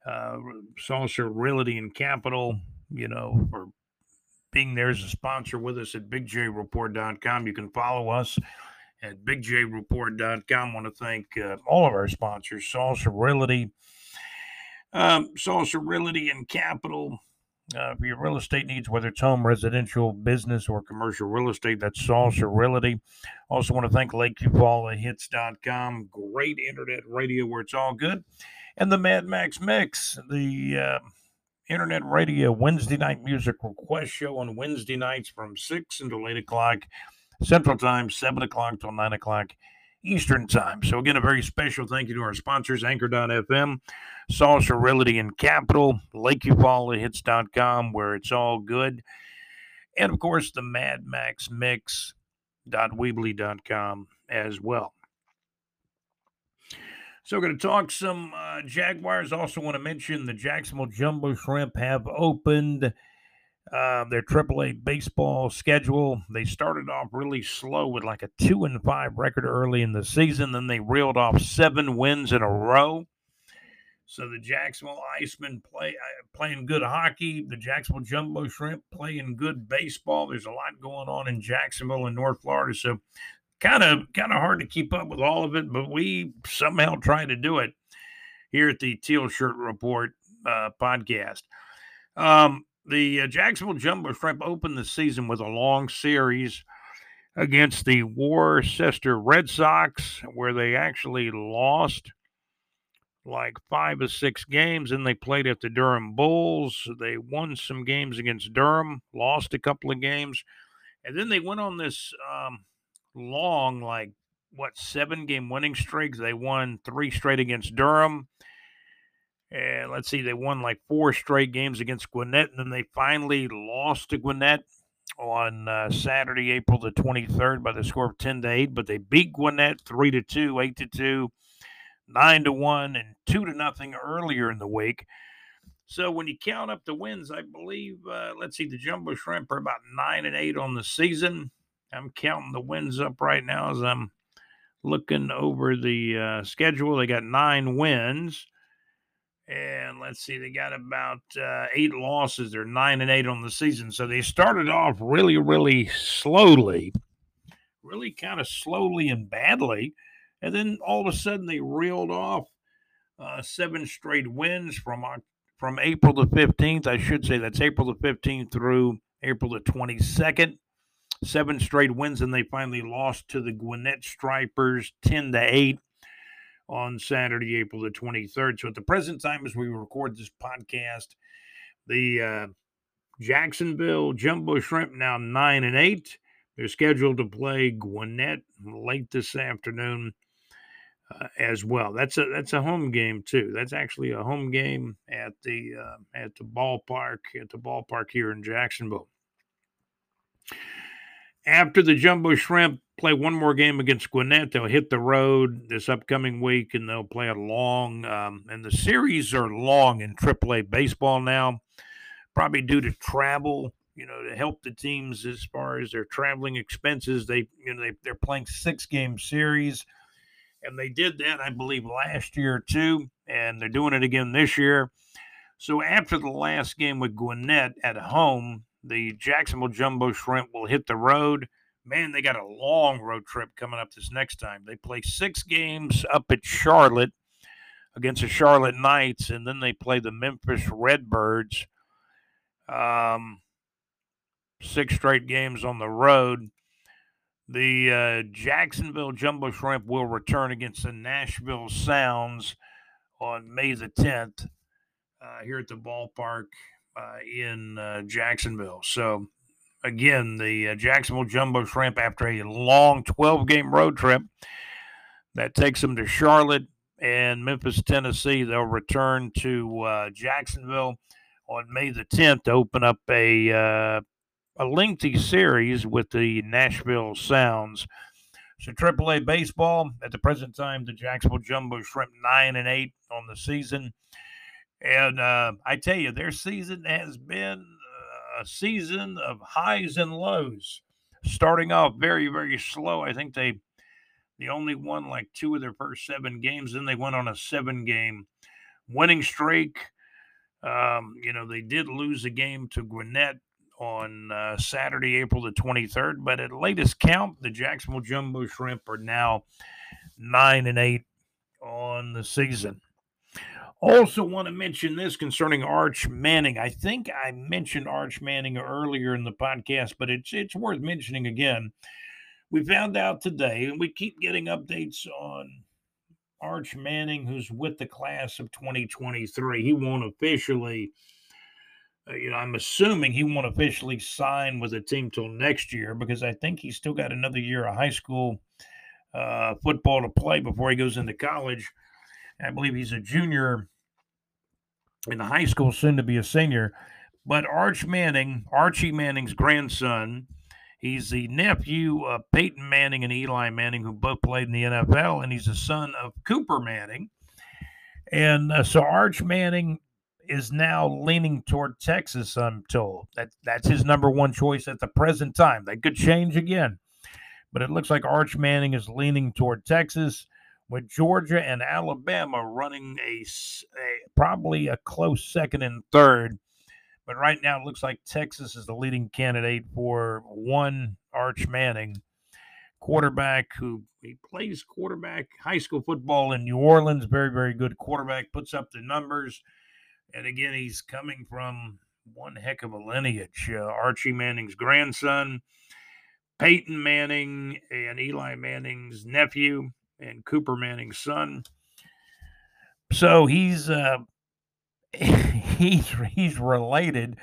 S1: uh, Saucer Realty and Capital, you know, for being there as a sponsor with us at BigJReport.com. You can follow us at bigjreport.com. I want to thank uh, all of our sponsors, Saucer Realty, um, Saucer Realty and Capital. Uh, for your real estate needs, whether it's home, residential, business, or commercial real estate, that's Saucer Realty. Also, want to thank LakeEufaulaHits.com. Great internet radio where it's all good. And the Mad Max Mix, the uh, internet radio Wednesday night music request show on Wednesday nights from 6 until 8 o'clock Central Time, 7 o'clock till 9 o'clock Eastern Time. So, again, a very special thank you to our sponsors, Anchor.fm, Saucer Realty and Capital, LakeEufaulaHits.com, where it's all good. And, of course, the Mad Max Mix.weebly.com as well. So, we're going to talk some uh, Jaguars. Also, want to mention the Jacksonville Jumbo Shrimp have opened uh, their AAA baseball schedule. They started off really slow with like a two and five record early in the season. Then they reeled off seven wins in a row. So the Jacksonville Icemen play uh, playing good hockey. The Jacksonville Jumbo Shrimp playing good baseball. There's a lot going on in Jacksonville and North Florida. So kind of kind of hard to keep up with all of it, but we somehow try to do it here at the Teal Shirt Report uh, podcast. Um, the uh, Jacksonville Jumbo Shrimp opened the season with a long series against the Worcester Red Sox, where they actually lost like five or six games. and they played at the Durham Bulls. They won some games against Durham, lost a couple of games. And then they went on this um, long, like, what, seven game winning streaks. They won three straight against Durham. And let's see, they won like four straight games against Gwinnett, and then they finally lost to Gwinnett on uh, Saturday, April the 23rd, by the score of 10 to 8. But they beat Gwinnett 3 to 2, 8 to 2, 9 to 1, and 2 to nothing earlier in the week. So when you count up the wins, I believe, uh, let's see, the Jumbo Shrimp are about nine and eight on the season. I'm counting the wins up right now as I'm looking over the uh, schedule. They got nine wins. And let's see, they got about uh, eight losses. They're nine and eight on the season. So they started off really, really slowly, really kind of slowly and badly. And then all of a sudden they reeled off uh, seven straight wins from from April the 15th. I should say that's April the 15th through April the 22nd. Seven straight wins, and they finally lost to the Gwinnett Stripers 10 to 8 on Saturday, April the 23rd. So at the present time, as we record this podcast, the uh, Jacksonville Jumbo Shrimp now 9 and 8. They're scheduled to play Gwinnett late this afternoon uh, as well. That's a that's a home game too. That's actually a home game at the uh, at the ballpark at the ballpark here in Jacksonville. After the Jumbo Shrimp play one more game against Gwinnett, they'll hit the road this upcoming week and they'll play a long. Um, and the series are long in AAA baseball now, probably due to travel. You know, to help the teams as far as their traveling expenses. They you know they, they're playing six game series and they did that, I believe, last year too, and they're doing it again this year. So after the last game with Gwinnett at home, the Jacksonville Jumbo Shrimp will hit the road. Man, they got a long road trip coming up this next time. They play six games up at Charlotte against the Charlotte Knights, and then they play the Memphis Redbirds. Um, six straight games on the road. The uh, Jacksonville Jumbo Shrimp will return against the Nashville Sounds on May the 10th uh, here at the ballpark in uh, Jacksonville. So, again, the uh, Jacksonville Jumbo Shrimp, after a long 12 game road trip that takes them to Charlotte and Memphis, Tennessee, they'll return to uh, Jacksonville on May the 10th to open up a a lengthy series with the Nashville Sounds. So AAA baseball at the present time, the Jacksonville Jumbo Shrimp nine and eight on the season, and uh, I tell you, their season has been a season of highs and lows. Starting off very very slow, I think they they only won like two of their first seven games. Then they went on a seven game winning streak. Um, you know, they did lose a game to Gwinnett on uh, Saturday, April the 23rd. But at latest count, the Jacksonville Jumbo Shrimp are now nine and eight on the season. Also, want to mention this concerning Arch Manning. I think I mentioned Arch Manning earlier in the podcast, but it's it's worth mentioning again. We found out today, and we keep getting updates on Arch Manning, who's with the class of 2023. He won't officially uh, you know, I'm assuming he won't officially sign with a team till next year because I think he's still got another year of high school uh, football to play before he goes into college. I believe he's a junior in high school, soon to be a senior. But Arch Manning, Archie Manning's grandson, he's the nephew of Peyton Manning and Eli Manning, who both played in the NFL, and he's the son of Cooper Manning. And uh, so Arch Manning is now leaning toward Texas, I'm told. That that's his number one choice at the present time. That could change again. But it looks like Arch Manning is leaning toward Texas with Georgia and Alabama running a, a, probably a close second and third. But right now it looks like Texas is the leading candidate for one Arch Manning quarterback who he plays quarterback high school football in New Orleans. Very, very good quarterback, puts up the numbers. And again, he's coming from one heck of a lineage. Uh, Archie Manning's grandson, Peyton Manning, and Eli Manning's nephew, and Cooper Manning's son. So he's uh, (laughs) he's he's related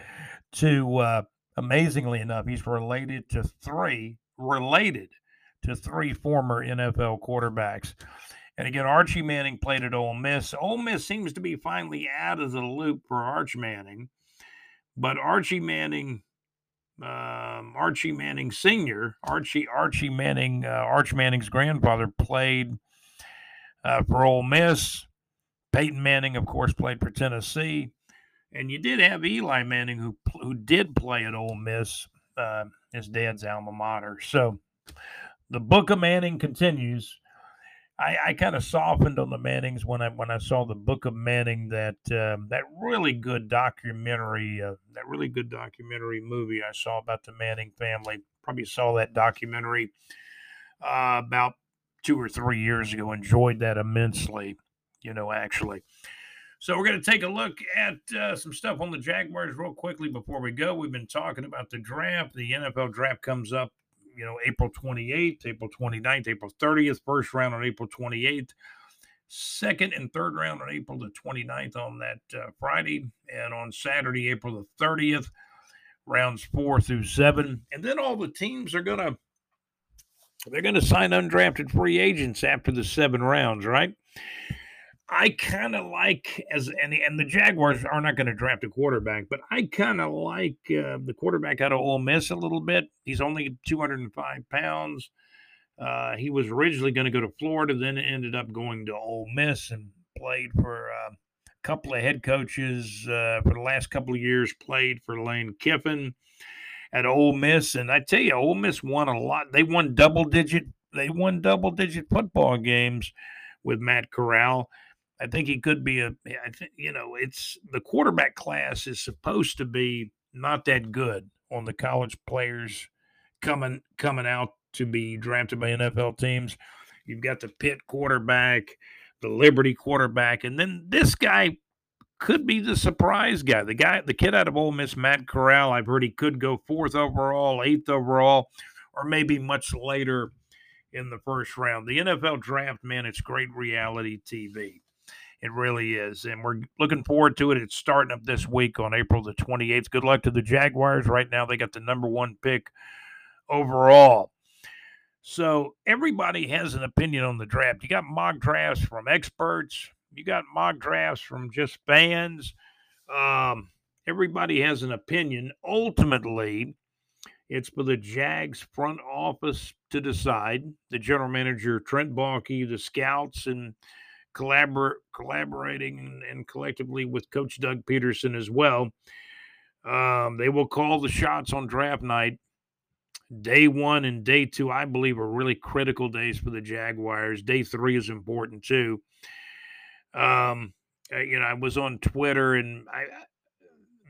S1: to uh, amazingly enough, he's related to three related to three former NFL quarterbacks. And again, Archie Manning played at Ole Miss. Ole Miss seems to be finally out of the loop for Arch Manning, but Archie Manning, um, Archie Manning Senior, Archie Archie Manning, uh, Arch Manning's grandfather played uh, for Ole Miss. Peyton Manning, of course, played for Tennessee, And you did have Eli Manning, who who did play at Ole Miss, uh, his dad's alma mater. So the book of Manning continues. I, I kind of softened on the Mannings when I when I saw the Book of Manning that uh, that really good documentary uh, that really good documentary movie I saw about the Manning family. Probably saw that documentary uh, about two or three years ago. Enjoyed that immensely, you know, actually. So we're going to take a look at uh, some stuff on the Jaguars real quickly before we go. We've been talking about the draft. The NFL draft comes up, you know, April 28th, April 29th, April 30th, first round on April 28th, second and third round on April the 29th on that uh, Friday, and on Saturday, April the 30th, rounds four through seven. And then all the teams are going to they're going to sign undrafted free agents after the seven rounds, right? I kind of like as and the, and the Jaguars are not going to draft a quarterback, but I kind of like uh, the quarterback out of Ole Miss a little bit. He's only 205 pounds. Uh, he was originally going to go to Florida, then ended up going to Ole Miss and played for uh, a couple of head coaches uh, for the last couple of years. Played for Lane Kiffin at Ole Miss, and I tell you, Ole Miss won a lot. They won double digit. They won double digit football games with Matt Corral. I think he could be a. I think you know, it's the quarterback class is supposed to be not that good on the college players coming coming out to be drafted by NFL teams. You've got the Pitt quarterback, the Liberty quarterback, and then this guy could be the surprise guy. The guy, the kid out of Ole Miss, Matt Corral. I've heard he could go fourth overall, eighth overall, or maybe much later in the first round. The NFL draft, man, it's great reality TV. It really is. And we're looking forward to it. It's starting up this week on April the 28th. Good luck to the Jaguars. Right now, they got the number one pick overall. So everybody has an opinion on the draft. You got mock drafts from experts, you got mock drafts from just fans. Um, everybody has an opinion. Ultimately, it's for the Jags front office to decide. The general manager, Trent Baalke, the scouts, and collabor- collaborating and, collectively with Coach Doug Pederson as well. Um, they will call the shots on draft night. Day one and day two, I believe, are really critical days for the Jaguars. Day three is important too. Um, you know, I was on Twitter and I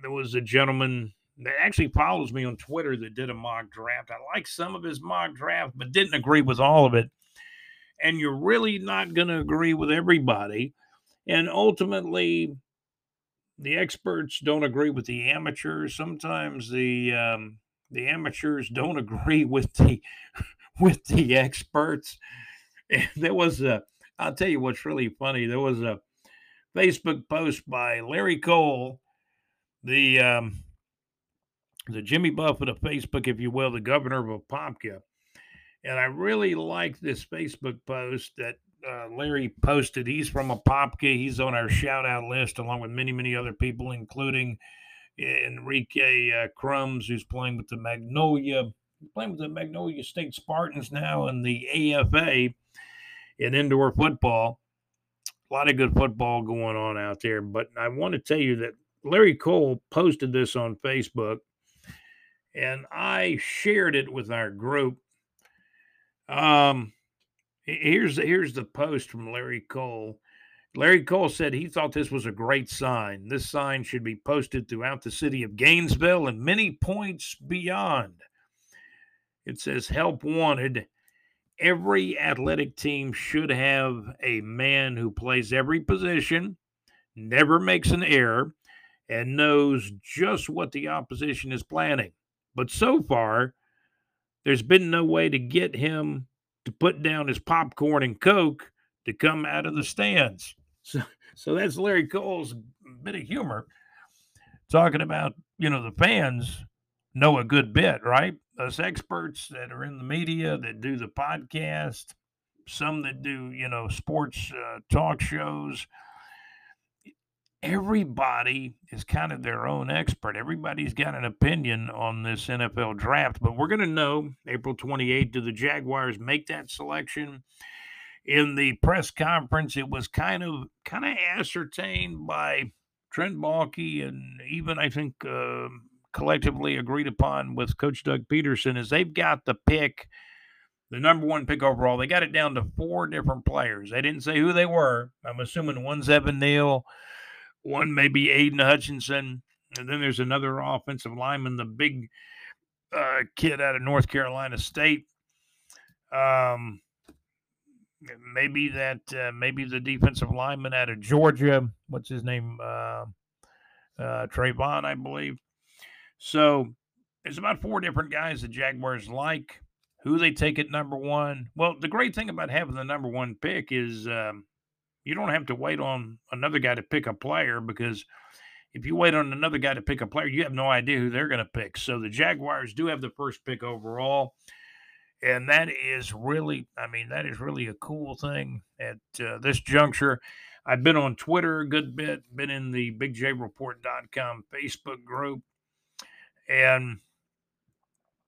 S1: there was a gentleman that actually follows me on Twitter that did a mock draft. I like some of his mock draft, but didn't agree with all of it and you're really not going to agree with everybody. And ultimately, the experts don't agree with the amateurs. Sometimes the um, the amateurs don't (laughs) agree with the with the experts. And there was a, I'll tell you what's really funny. There was a Facebook post by Larry Cole, the um, the Jimmy Buffett of Facebook, if you will, the governor of Apopka and I really like this Facebook post that uh, Larry posted. He's from Apopka. He's on our shout out list, along with many, many other people, including Enrique uh, Crumbs, who's playing with the Magnolia, playing with the Magnolia State Spartans now in the AFA in indoor football. A lot of good football going on out there. But I want to tell you that Larry Cole posted this on Facebook, and I shared it with our group um, here's here's the post from Larry Cole. Larry Cole said he thought this was a great sign. This sign should be posted throughout the city of Gainesville and many points beyond. It says help wanted. Every athletic team should have a man who plays every position, never makes an error, and knows just what the opposition is planning. But so far, there's been no way to get him to put down his popcorn and coke to come out of the stands. So, so that's Larry Cole's bit of humor talking about, you know, the fans know a good bit, right? Us experts that are in the media that do the podcast, some that do, you know, sports uh, talk shows, everybody is kind of their own expert. Everybody's got an opinion on this NFL draft, but we're going to know April 28th. Do the Jaguars make that selection? In the press conference, it was kind of kind of ascertained by Trent Baalke and even I think uh, collectively agreed upon with Coach Doug Pederson is they've got the pick, the number one pick overall. They got it down to four different players. They didn't say who they were. I'm assuming one's Evan Neal, one maybe Aidan Hutchinson, and then there's another offensive lineman, the big uh, kid out of North Carolina State. Um, maybe that uh, maybe the defensive lineman out of Georgia. What's his name? Uh, uh, Travon, I believe. So there's about four different guys the Jaguars like. Who they take at number one? Well, the great thing about having the number one pick is um, you don't have to wait on another guy to pick a player because if you wait on another guy to pick a player, you have no idea who they're going to pick. So the Jaguars do have the first pick overall. And that is really, I mean, that is really a cool thing at uh, this juncture. I've been on Twitter a good bit, been in the bigjreport.com Facebook group, and,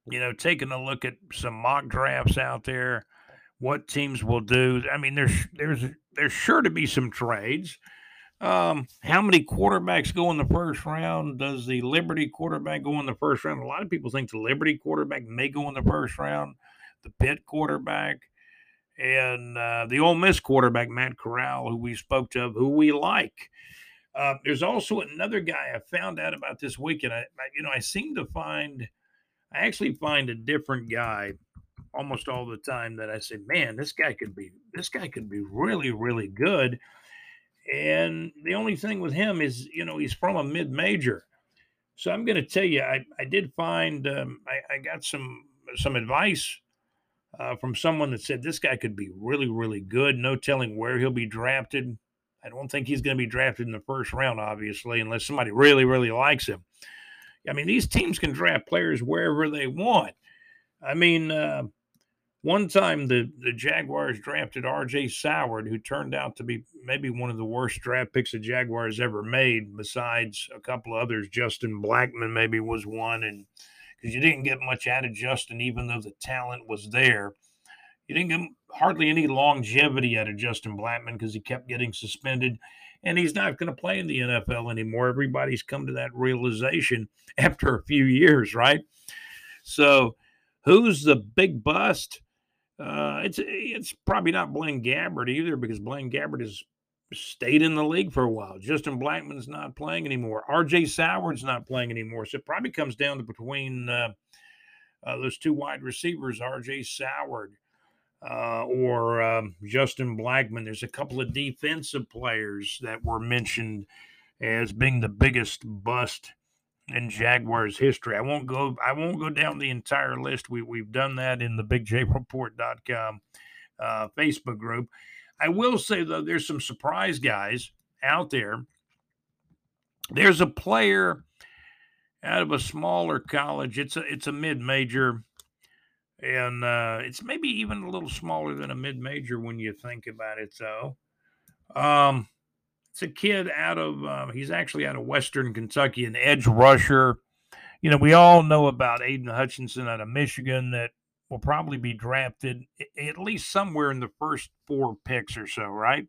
S1: you know, taking a look at some mock drafts out there, what teams will do. I mean, there's, there's, there's sure to be some trades. Um, how many quarterbacks go in the first round? Does the Liberty quarterback go in the first round? A lot of people think the Liberty quarterback may go in the first round, the Pitt quarterback, and uh, the Ole Miss quarterback, Matt Corral, who we spoke to, who we like. Uh, there's also another guy I found out about this weekend. I, I, you know, I seem to find, I actually find a different guy almost all the time that I say, man, this guy could be, this guy could be really, really good. And the only thing with him is, you know, he's from a mid major. So I'm going to tell you, I, I did find, um, I, I got some some advice uh, from someone that said this guy could be really, really good. No telling where he'll be drafted. I don't think he's going to be drafted in the first round, obviously, unless somebody really, really likes him. I mean, these teams can draft players wherever they want. I mean, uh, one time the, the Jaguars drafted R.J. Soward, who turned out to be maybe one of the worst draft picks the Jaguars ever made, besides a couple of others. Justin Blackmon maybe was one, and because you didn't get much out of Justin, even though the talent was there. You didn't get hardly any longevity out of Justin Blackmon because he kept getting suspended, and he's not going to play in the NFL anymore. Everybody's come to that realization (laughs) after a few years, right? So, who's the big bust? Uh, it's it's probably not Blaine Gabbert either because Blaine Gabbert has stayed in the league for a while. Justin Blackmon's not playing anymore. R.J. Soward's not playing anymore. So it probably comes down to between uh, uh, those two wide receivers, R.J. Soward uh, or um, Justin Blackmon. There's a couple of defensive players that were mentioned as being the biggest bust in Jaguars history. I won't go. I won't go down the entire list. We we've done that in the BigJReport.com uh, Facebook group. I will say though, there's some surprise guys out there. There's a player out of a smaller college. It's a it's a mid major, and uh, it's maybe even a little smaller than a mid major when you think about it. So, um, it's a kid out of uh, he's actually out of Western Kentucky, an edge rusher. You know, we all know about Aidan Hutchinson out of Michigan that will probably be drafted at least somewhere in the first four picks or so, right?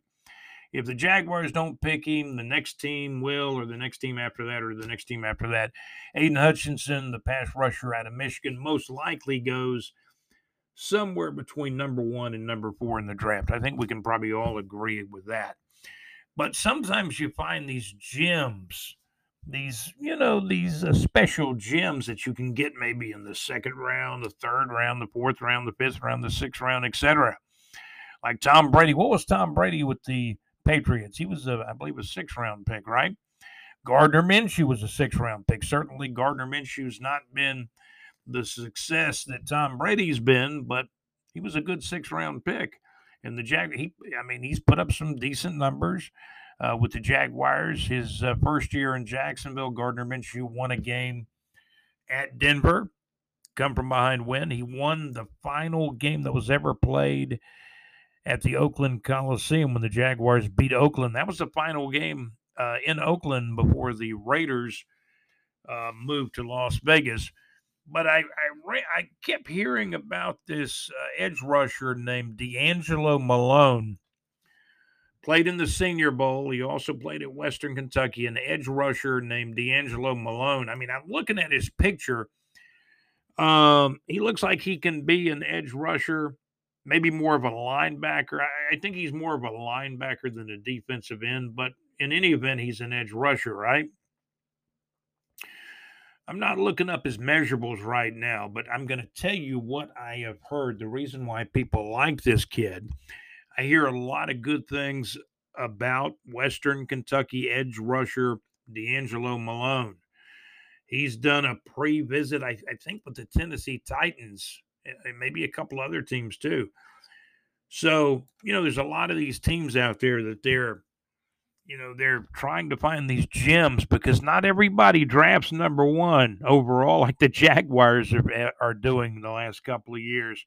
S1: If the Jaguars don't pick him, the next team will, or the next team after that, or the next team after that. Aidan Hutchinson, the pass rusher out of Michigan, most likely goes somewhere between number one and number four in the draft. I think we can probably all agree with that. But sometimes you find these gems, these, you know, these uh, special gems that you can get maybe in the second round, the third round, the fourth round, the fifth round, the sixth round, etc. Like Tom Brady. What was Tom Brady with the Patriots? He was, a, I believe, a six round pick, right? Gardner Minshew was a six round pick. Certainly, Gardner Minshew's not been the success that Tom Brady's been, but he was a good six round pick. And the Jag, he, I mean, he's put up some decent numbers uh, with the Jaguars. His uh, first year in Jacksonville, Gardner Minshew won a game at Denver, come from behind win. He won the final game that was ever played at the Oakland Coliseum when the Jaguars beat Oakland. That was the final game uh, in Oakland before the Raiders uh, moved to Las Vegas. But I I, I kept hearing about this uh, edge rusher named D'Angelo Malone played in the Senior Bowl. He also played at Western Kentucky, an edge rusher named D'Angelo Malone. I mean, I'm looking at his picture. Um, he looks like he can be an edge rusher, maybe more of a linebacker. I, I think he's more of a linebacker than a defensive end, but in any event, he's an edge rusher, right? I'm not looking up his measurables right now, but I'm going to tell you what I have heard. The reason why people like this kid I hear a lot of good things about Western Kentucky edge rusher D'Angelo Malone. He's done a pre visit, I, I, think, with the Tennessee Titans and maybe a couple other teams too. So, you know, there's a lot of these teams out there that they're, you know, they're trying to find these gems because not everybody drafts number one overall, like the (laughs) Jaguars are, are doing the last couple of years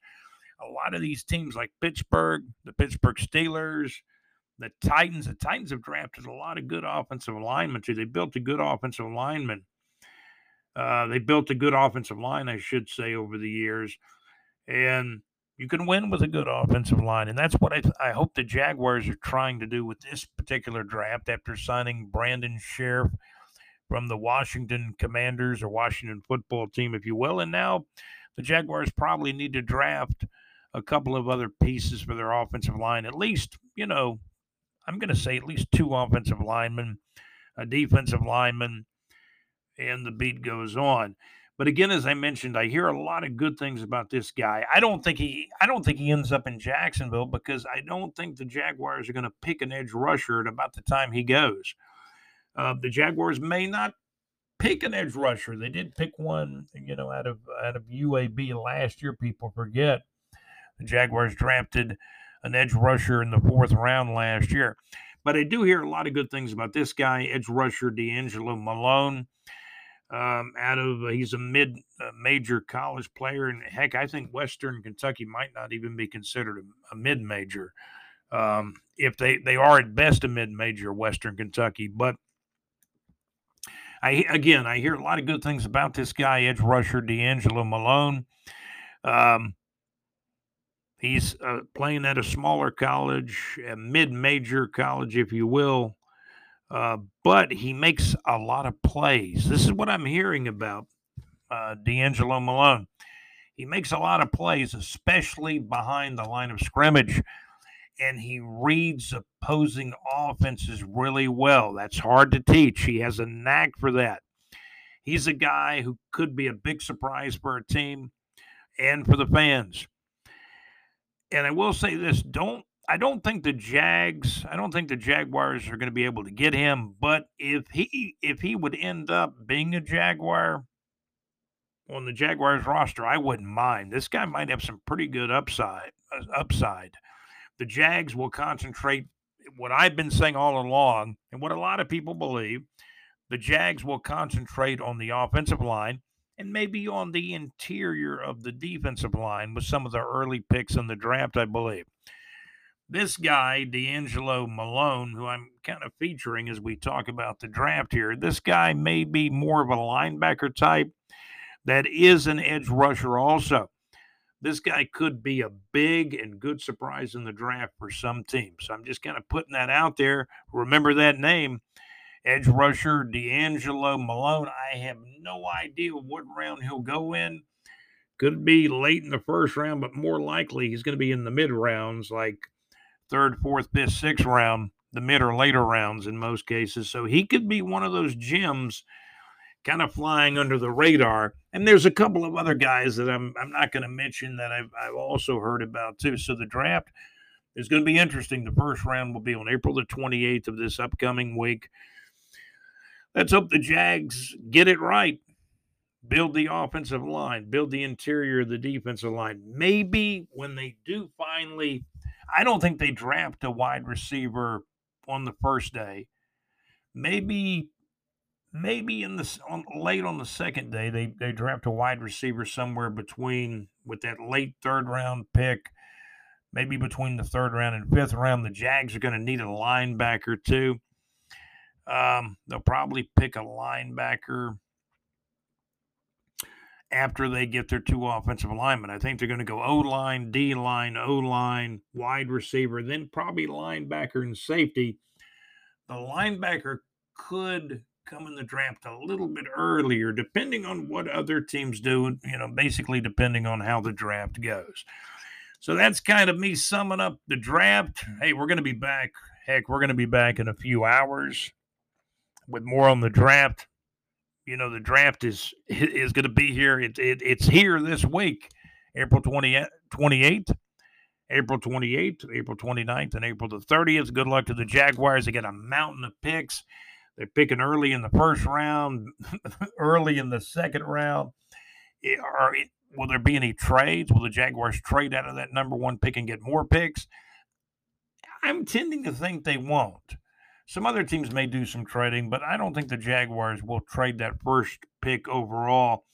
S1: a lot of these teams like Pittsburgh, the Pittsburgh Steelers, the Titans, the Titans have drafted a lot of good offensive linemen too. They built a good offensive lineman. Uh, they built a good offensive line, I should say, over the years. And you can win with a good offensive line. And that's what I, I hope the Jaguars are trying to do with this particular draft after signing Brandon Scherff from the Washington Commanders or Washington football team, if you will. And now the Jaguars probably need to draft – a couple of other pieces for their offensive line. At least, you know, I'm going to say at least two offensive linemen, a defensive lineman, and the beat goes on. But again, as I mentioned, I hear a lot of good things about this guy. I don't think he I don't think he ends up in Jacksonville because I don't think the Jaguars are going to pick an edge rusher at about the time he goes. Uh, the Jaguars may not pick an edge rusher. They did pick one, you know, out of out of UAB last year. People forget, the Jaguars drafted an edge rusher in the fourth round last year. But I do hear a lot of good things about this guy, edge rusher D'Angelo Malone. Um, out of uh, he's a mid uh, major college player, and heck, I think Western Kentucky might not even be considered a, a mid major. Um, if they they are at best a mid major, Western Kentucky, but I again I hear a lot of good things about this guy, edge rusher D'Angelo Malone. Um, He's uh, playing at a smaller college, a mid major college, if you will. Uh, but he makes a lot of plays. This is what I'm hearing about uh, D'Angelo Malone. He makes a lot of plays, especially behind the line of scrimmage, and he reads opposing offenses really well. That's hard to teach. He has a knack for that. He's a guy who could be a big surprise for a team and for the fans and I will say this: don't I don't think the Jags, I don't think the Jaguars are going to be able to get him. But if he if he would end up being a Jaguar on the Jaguars roster, I wouldn't mind. This guy might have some pretty good upside. Uh, upside. The Jags will concentrate. What I've been saying all along, and what a lot of people believe, the Jags will concentrate on the offensive line and maybe on the interior of the defensive line with some of the early picks in the draft, I believe. This guy, D'Angelo Malone, who I'm kind of featuring as we talk about the draft here, this guy may be more of a linebacker type that is an edge rusher also. This guy could be a big and good surprise in the draft for some teams. So I'm just kind of putting that out there. Remember that name edge rusher D'Angelo Malone. I have no idea what round he'll go in. Could be late in the first round, but more likely he's going to be in the mid rounds, like third, fourth, fifth, sixth round, the mid or later rounds in most cases. So he could be one of those gems kind of flying under the radar. And there's a couple of other guys that I'm I'm not going to mention that I've I've also heard about too. So the draft is going to be interesting. The first round will be on April the 28th of this upcoming week. Let's hope the Jags get it right. Build the offensive line, build the interior of the defensive line. Maybe when they do finally, I don't think they draft a wide receiver on the first day. Maybe, maybe in the on, late on the second day, they they draft a wide receiver somewhere between with that late third round pick, maybe between the third round and fifth round. The Jags are going to need a linebacker too. Um, they'll probably pick a linebacker after they get their two offensive linemen. I think they're going to go O line, D line, O line, wide receiver, then probably linebacker and safety. The linebacker could come in the draft a little bit earlier, depending on what other teams do, you know, basically depending on how the draft goes. So that's kind of me summing up the draft. Hey, we're going to be back. Heck, we're going to be back in a few hours with more on the draft. You know, the draft is is going to be here. It, it, it's here this week, April 20, 28th, April 28th, April 29th, and April the 30th. Good luck to the Jaguars. They got a mountain of picks. They're picking early in the first round, (laughs) early in the second round. Are, will there be any trades? Will the Jaguars trade out of that number one pick and get more picks? I'm tending to think they won't. Some other teams may do some trading, but I don't think the Jaguars will trade that first pick overall.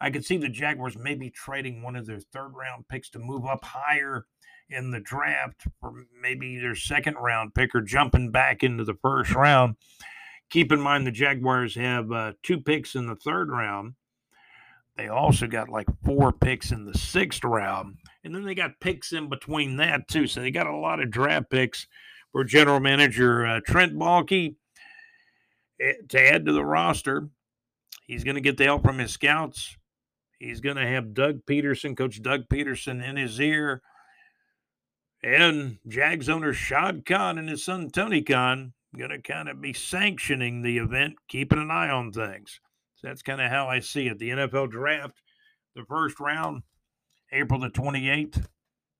S1: I could see the Jaguars maybe trading one of their third round picks to move up higher in the draft, or maybe their second round pick, or jumping back into the first round. Keep in mind the Jaguars have uh, two picks in the third round. They also got like four picks in the sixth round. And then they got picks in between that, too. So they got a lot of draft picks for general manager uh, Trent Baalke eh, to add to the roster. He's going to get the help from his scouts. He's going to have Doug Pederson, Coach Doug Pederson, in his ear. And Jags owner Shad Khan and his son Tony Khan going to kind of be sanctioning the event, keeping an eye on things. So that's kind of how I see it. The NFL draft, the first round, April the 28th.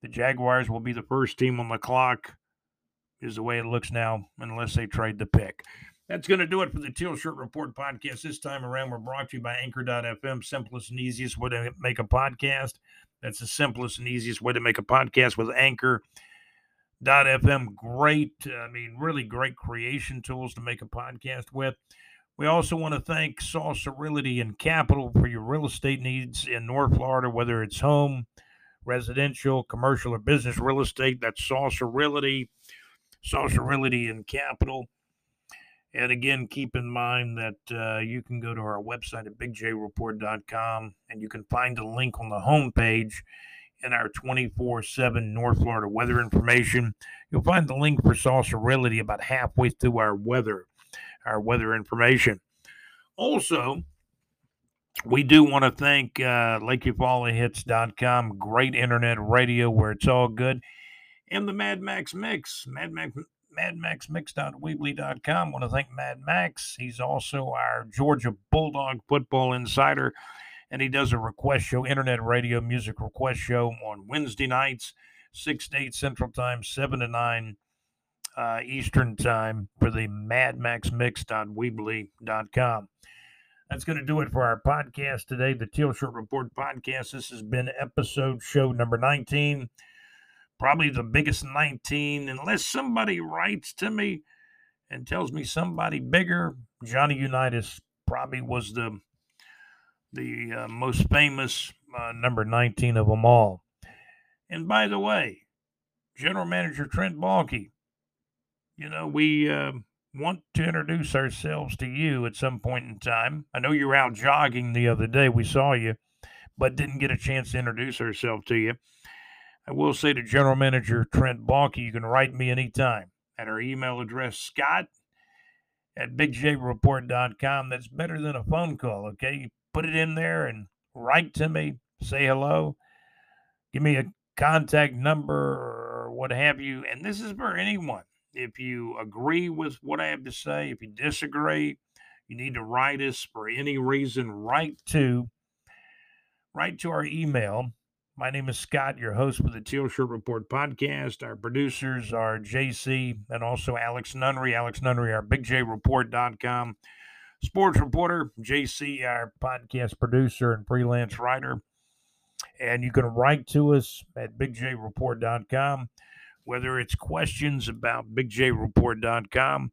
S1: The Jaguars will be the first team on the clock, is the way it looks now, unless they trade the pick. That's going to do it for the Teal Shirt Report podcast. This time around, we're brought to you by Anchor.fm, simplest and easiest way to make a podcast. That's the simplest and easiest way to make a podcast with Anchor.fm. Great, I mean, really great creation tools to make a podcast with. We also want to thank Realty and Capital for your real estate needs in North Florida, whether it's home, residential, commercial, or business real estate. That's Realty, Realty and Capital. And again, keep in mind that uh, you can go to our website at bigjreport.com and you can find a link on the homepage in our 24 7 North Florida weather information. You'll find the link for Realty about halfway through our weather our weather information. Also, we do want to thank uh, LakeEufaulaHits.com, great internet radio where it's all good, and the Mad Max Mix, Mad Max. MadMaxMix.weebly.com. Want to thank Mad Max. He's also our Georgia Bulldog football insider, and he does a request show, internet radio music request show on Wednesday nights, 6 to 8 Central Time, 7 to 9 uh, Eastern Time for the madmaxmix.weebly.com. That's going to do it for our podcast today, the Teal Shirt Report podcast. This has been episode show number 19, probably the biggest 19, unless somebody writes to me and tells me somebody bigger. Johnny Unitas probably was the the uh, most famous uh, number 19 of them all. And by the way, General Manager Trent Baalke, you know, we uh, want to introduce ourselves to you at some point in time. I know you were out jogging the other day. We saw you, but didn't get a chance to introduce ourselves to you. I will say to General Manager Trent Baalke, you can write me anytime at our email address, scott at bigjreport.com. That's better than a phone call, okay? You put it in there and write to me, say hello, give me a contact number or what have you. And this is for anyone. If you agree with what I have to say, if you disagree, you need to write us for any reason. Write to write to our email. My name is Scott, your host for the Teal Shirt Report podcast. Our producers are JC and also Alex Nunnery. Alex Nunnery, our BigJReport.com sports reporter. JC, our podcast producer and freelance writer. And you can write to us at BigJReport.com whether it's questions about bigjreport.com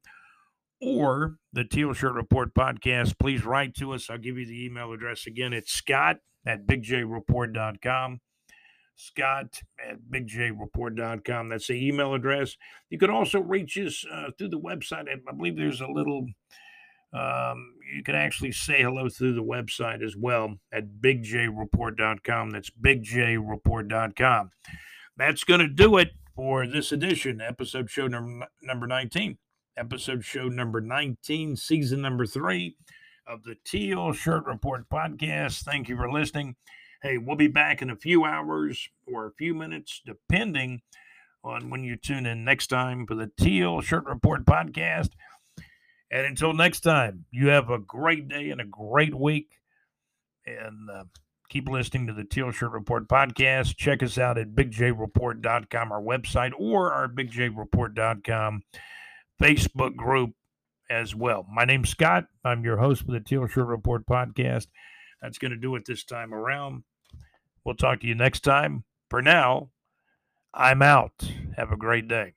S1: or the Teal Shirt Report podcast, please write to us. I'll give you the email address again. It's scott at bigjreport.com. Scott at bigjreport.com. That's the email address. You can also reach us uh, through the website. I believe there's a little Um, you can actually say hello through the website as well at bigjreport.com. That's bigjreport.com. That's going to do it for this edition, episode show number, number 19. Episode show number 19, season number three of the Teal Shirt Report podcast. Thank you for listening. Hey, we'll be back in a few hours or a few minutes, depending on when you tune in next time for the Teal Shirt Report podcast. And until next time, you have a great day and a great week. And uh, keep listening to the Teal Shirt Report podcast. Check us out at bigjreport.com, our website, or our bigjreport.com Facebook group as well. My name's Scott. I'm your host for the Teal Shirt Report podcast. That's going to do it this time around. We'll talk to you next time. For now, I'm out. Have a great day.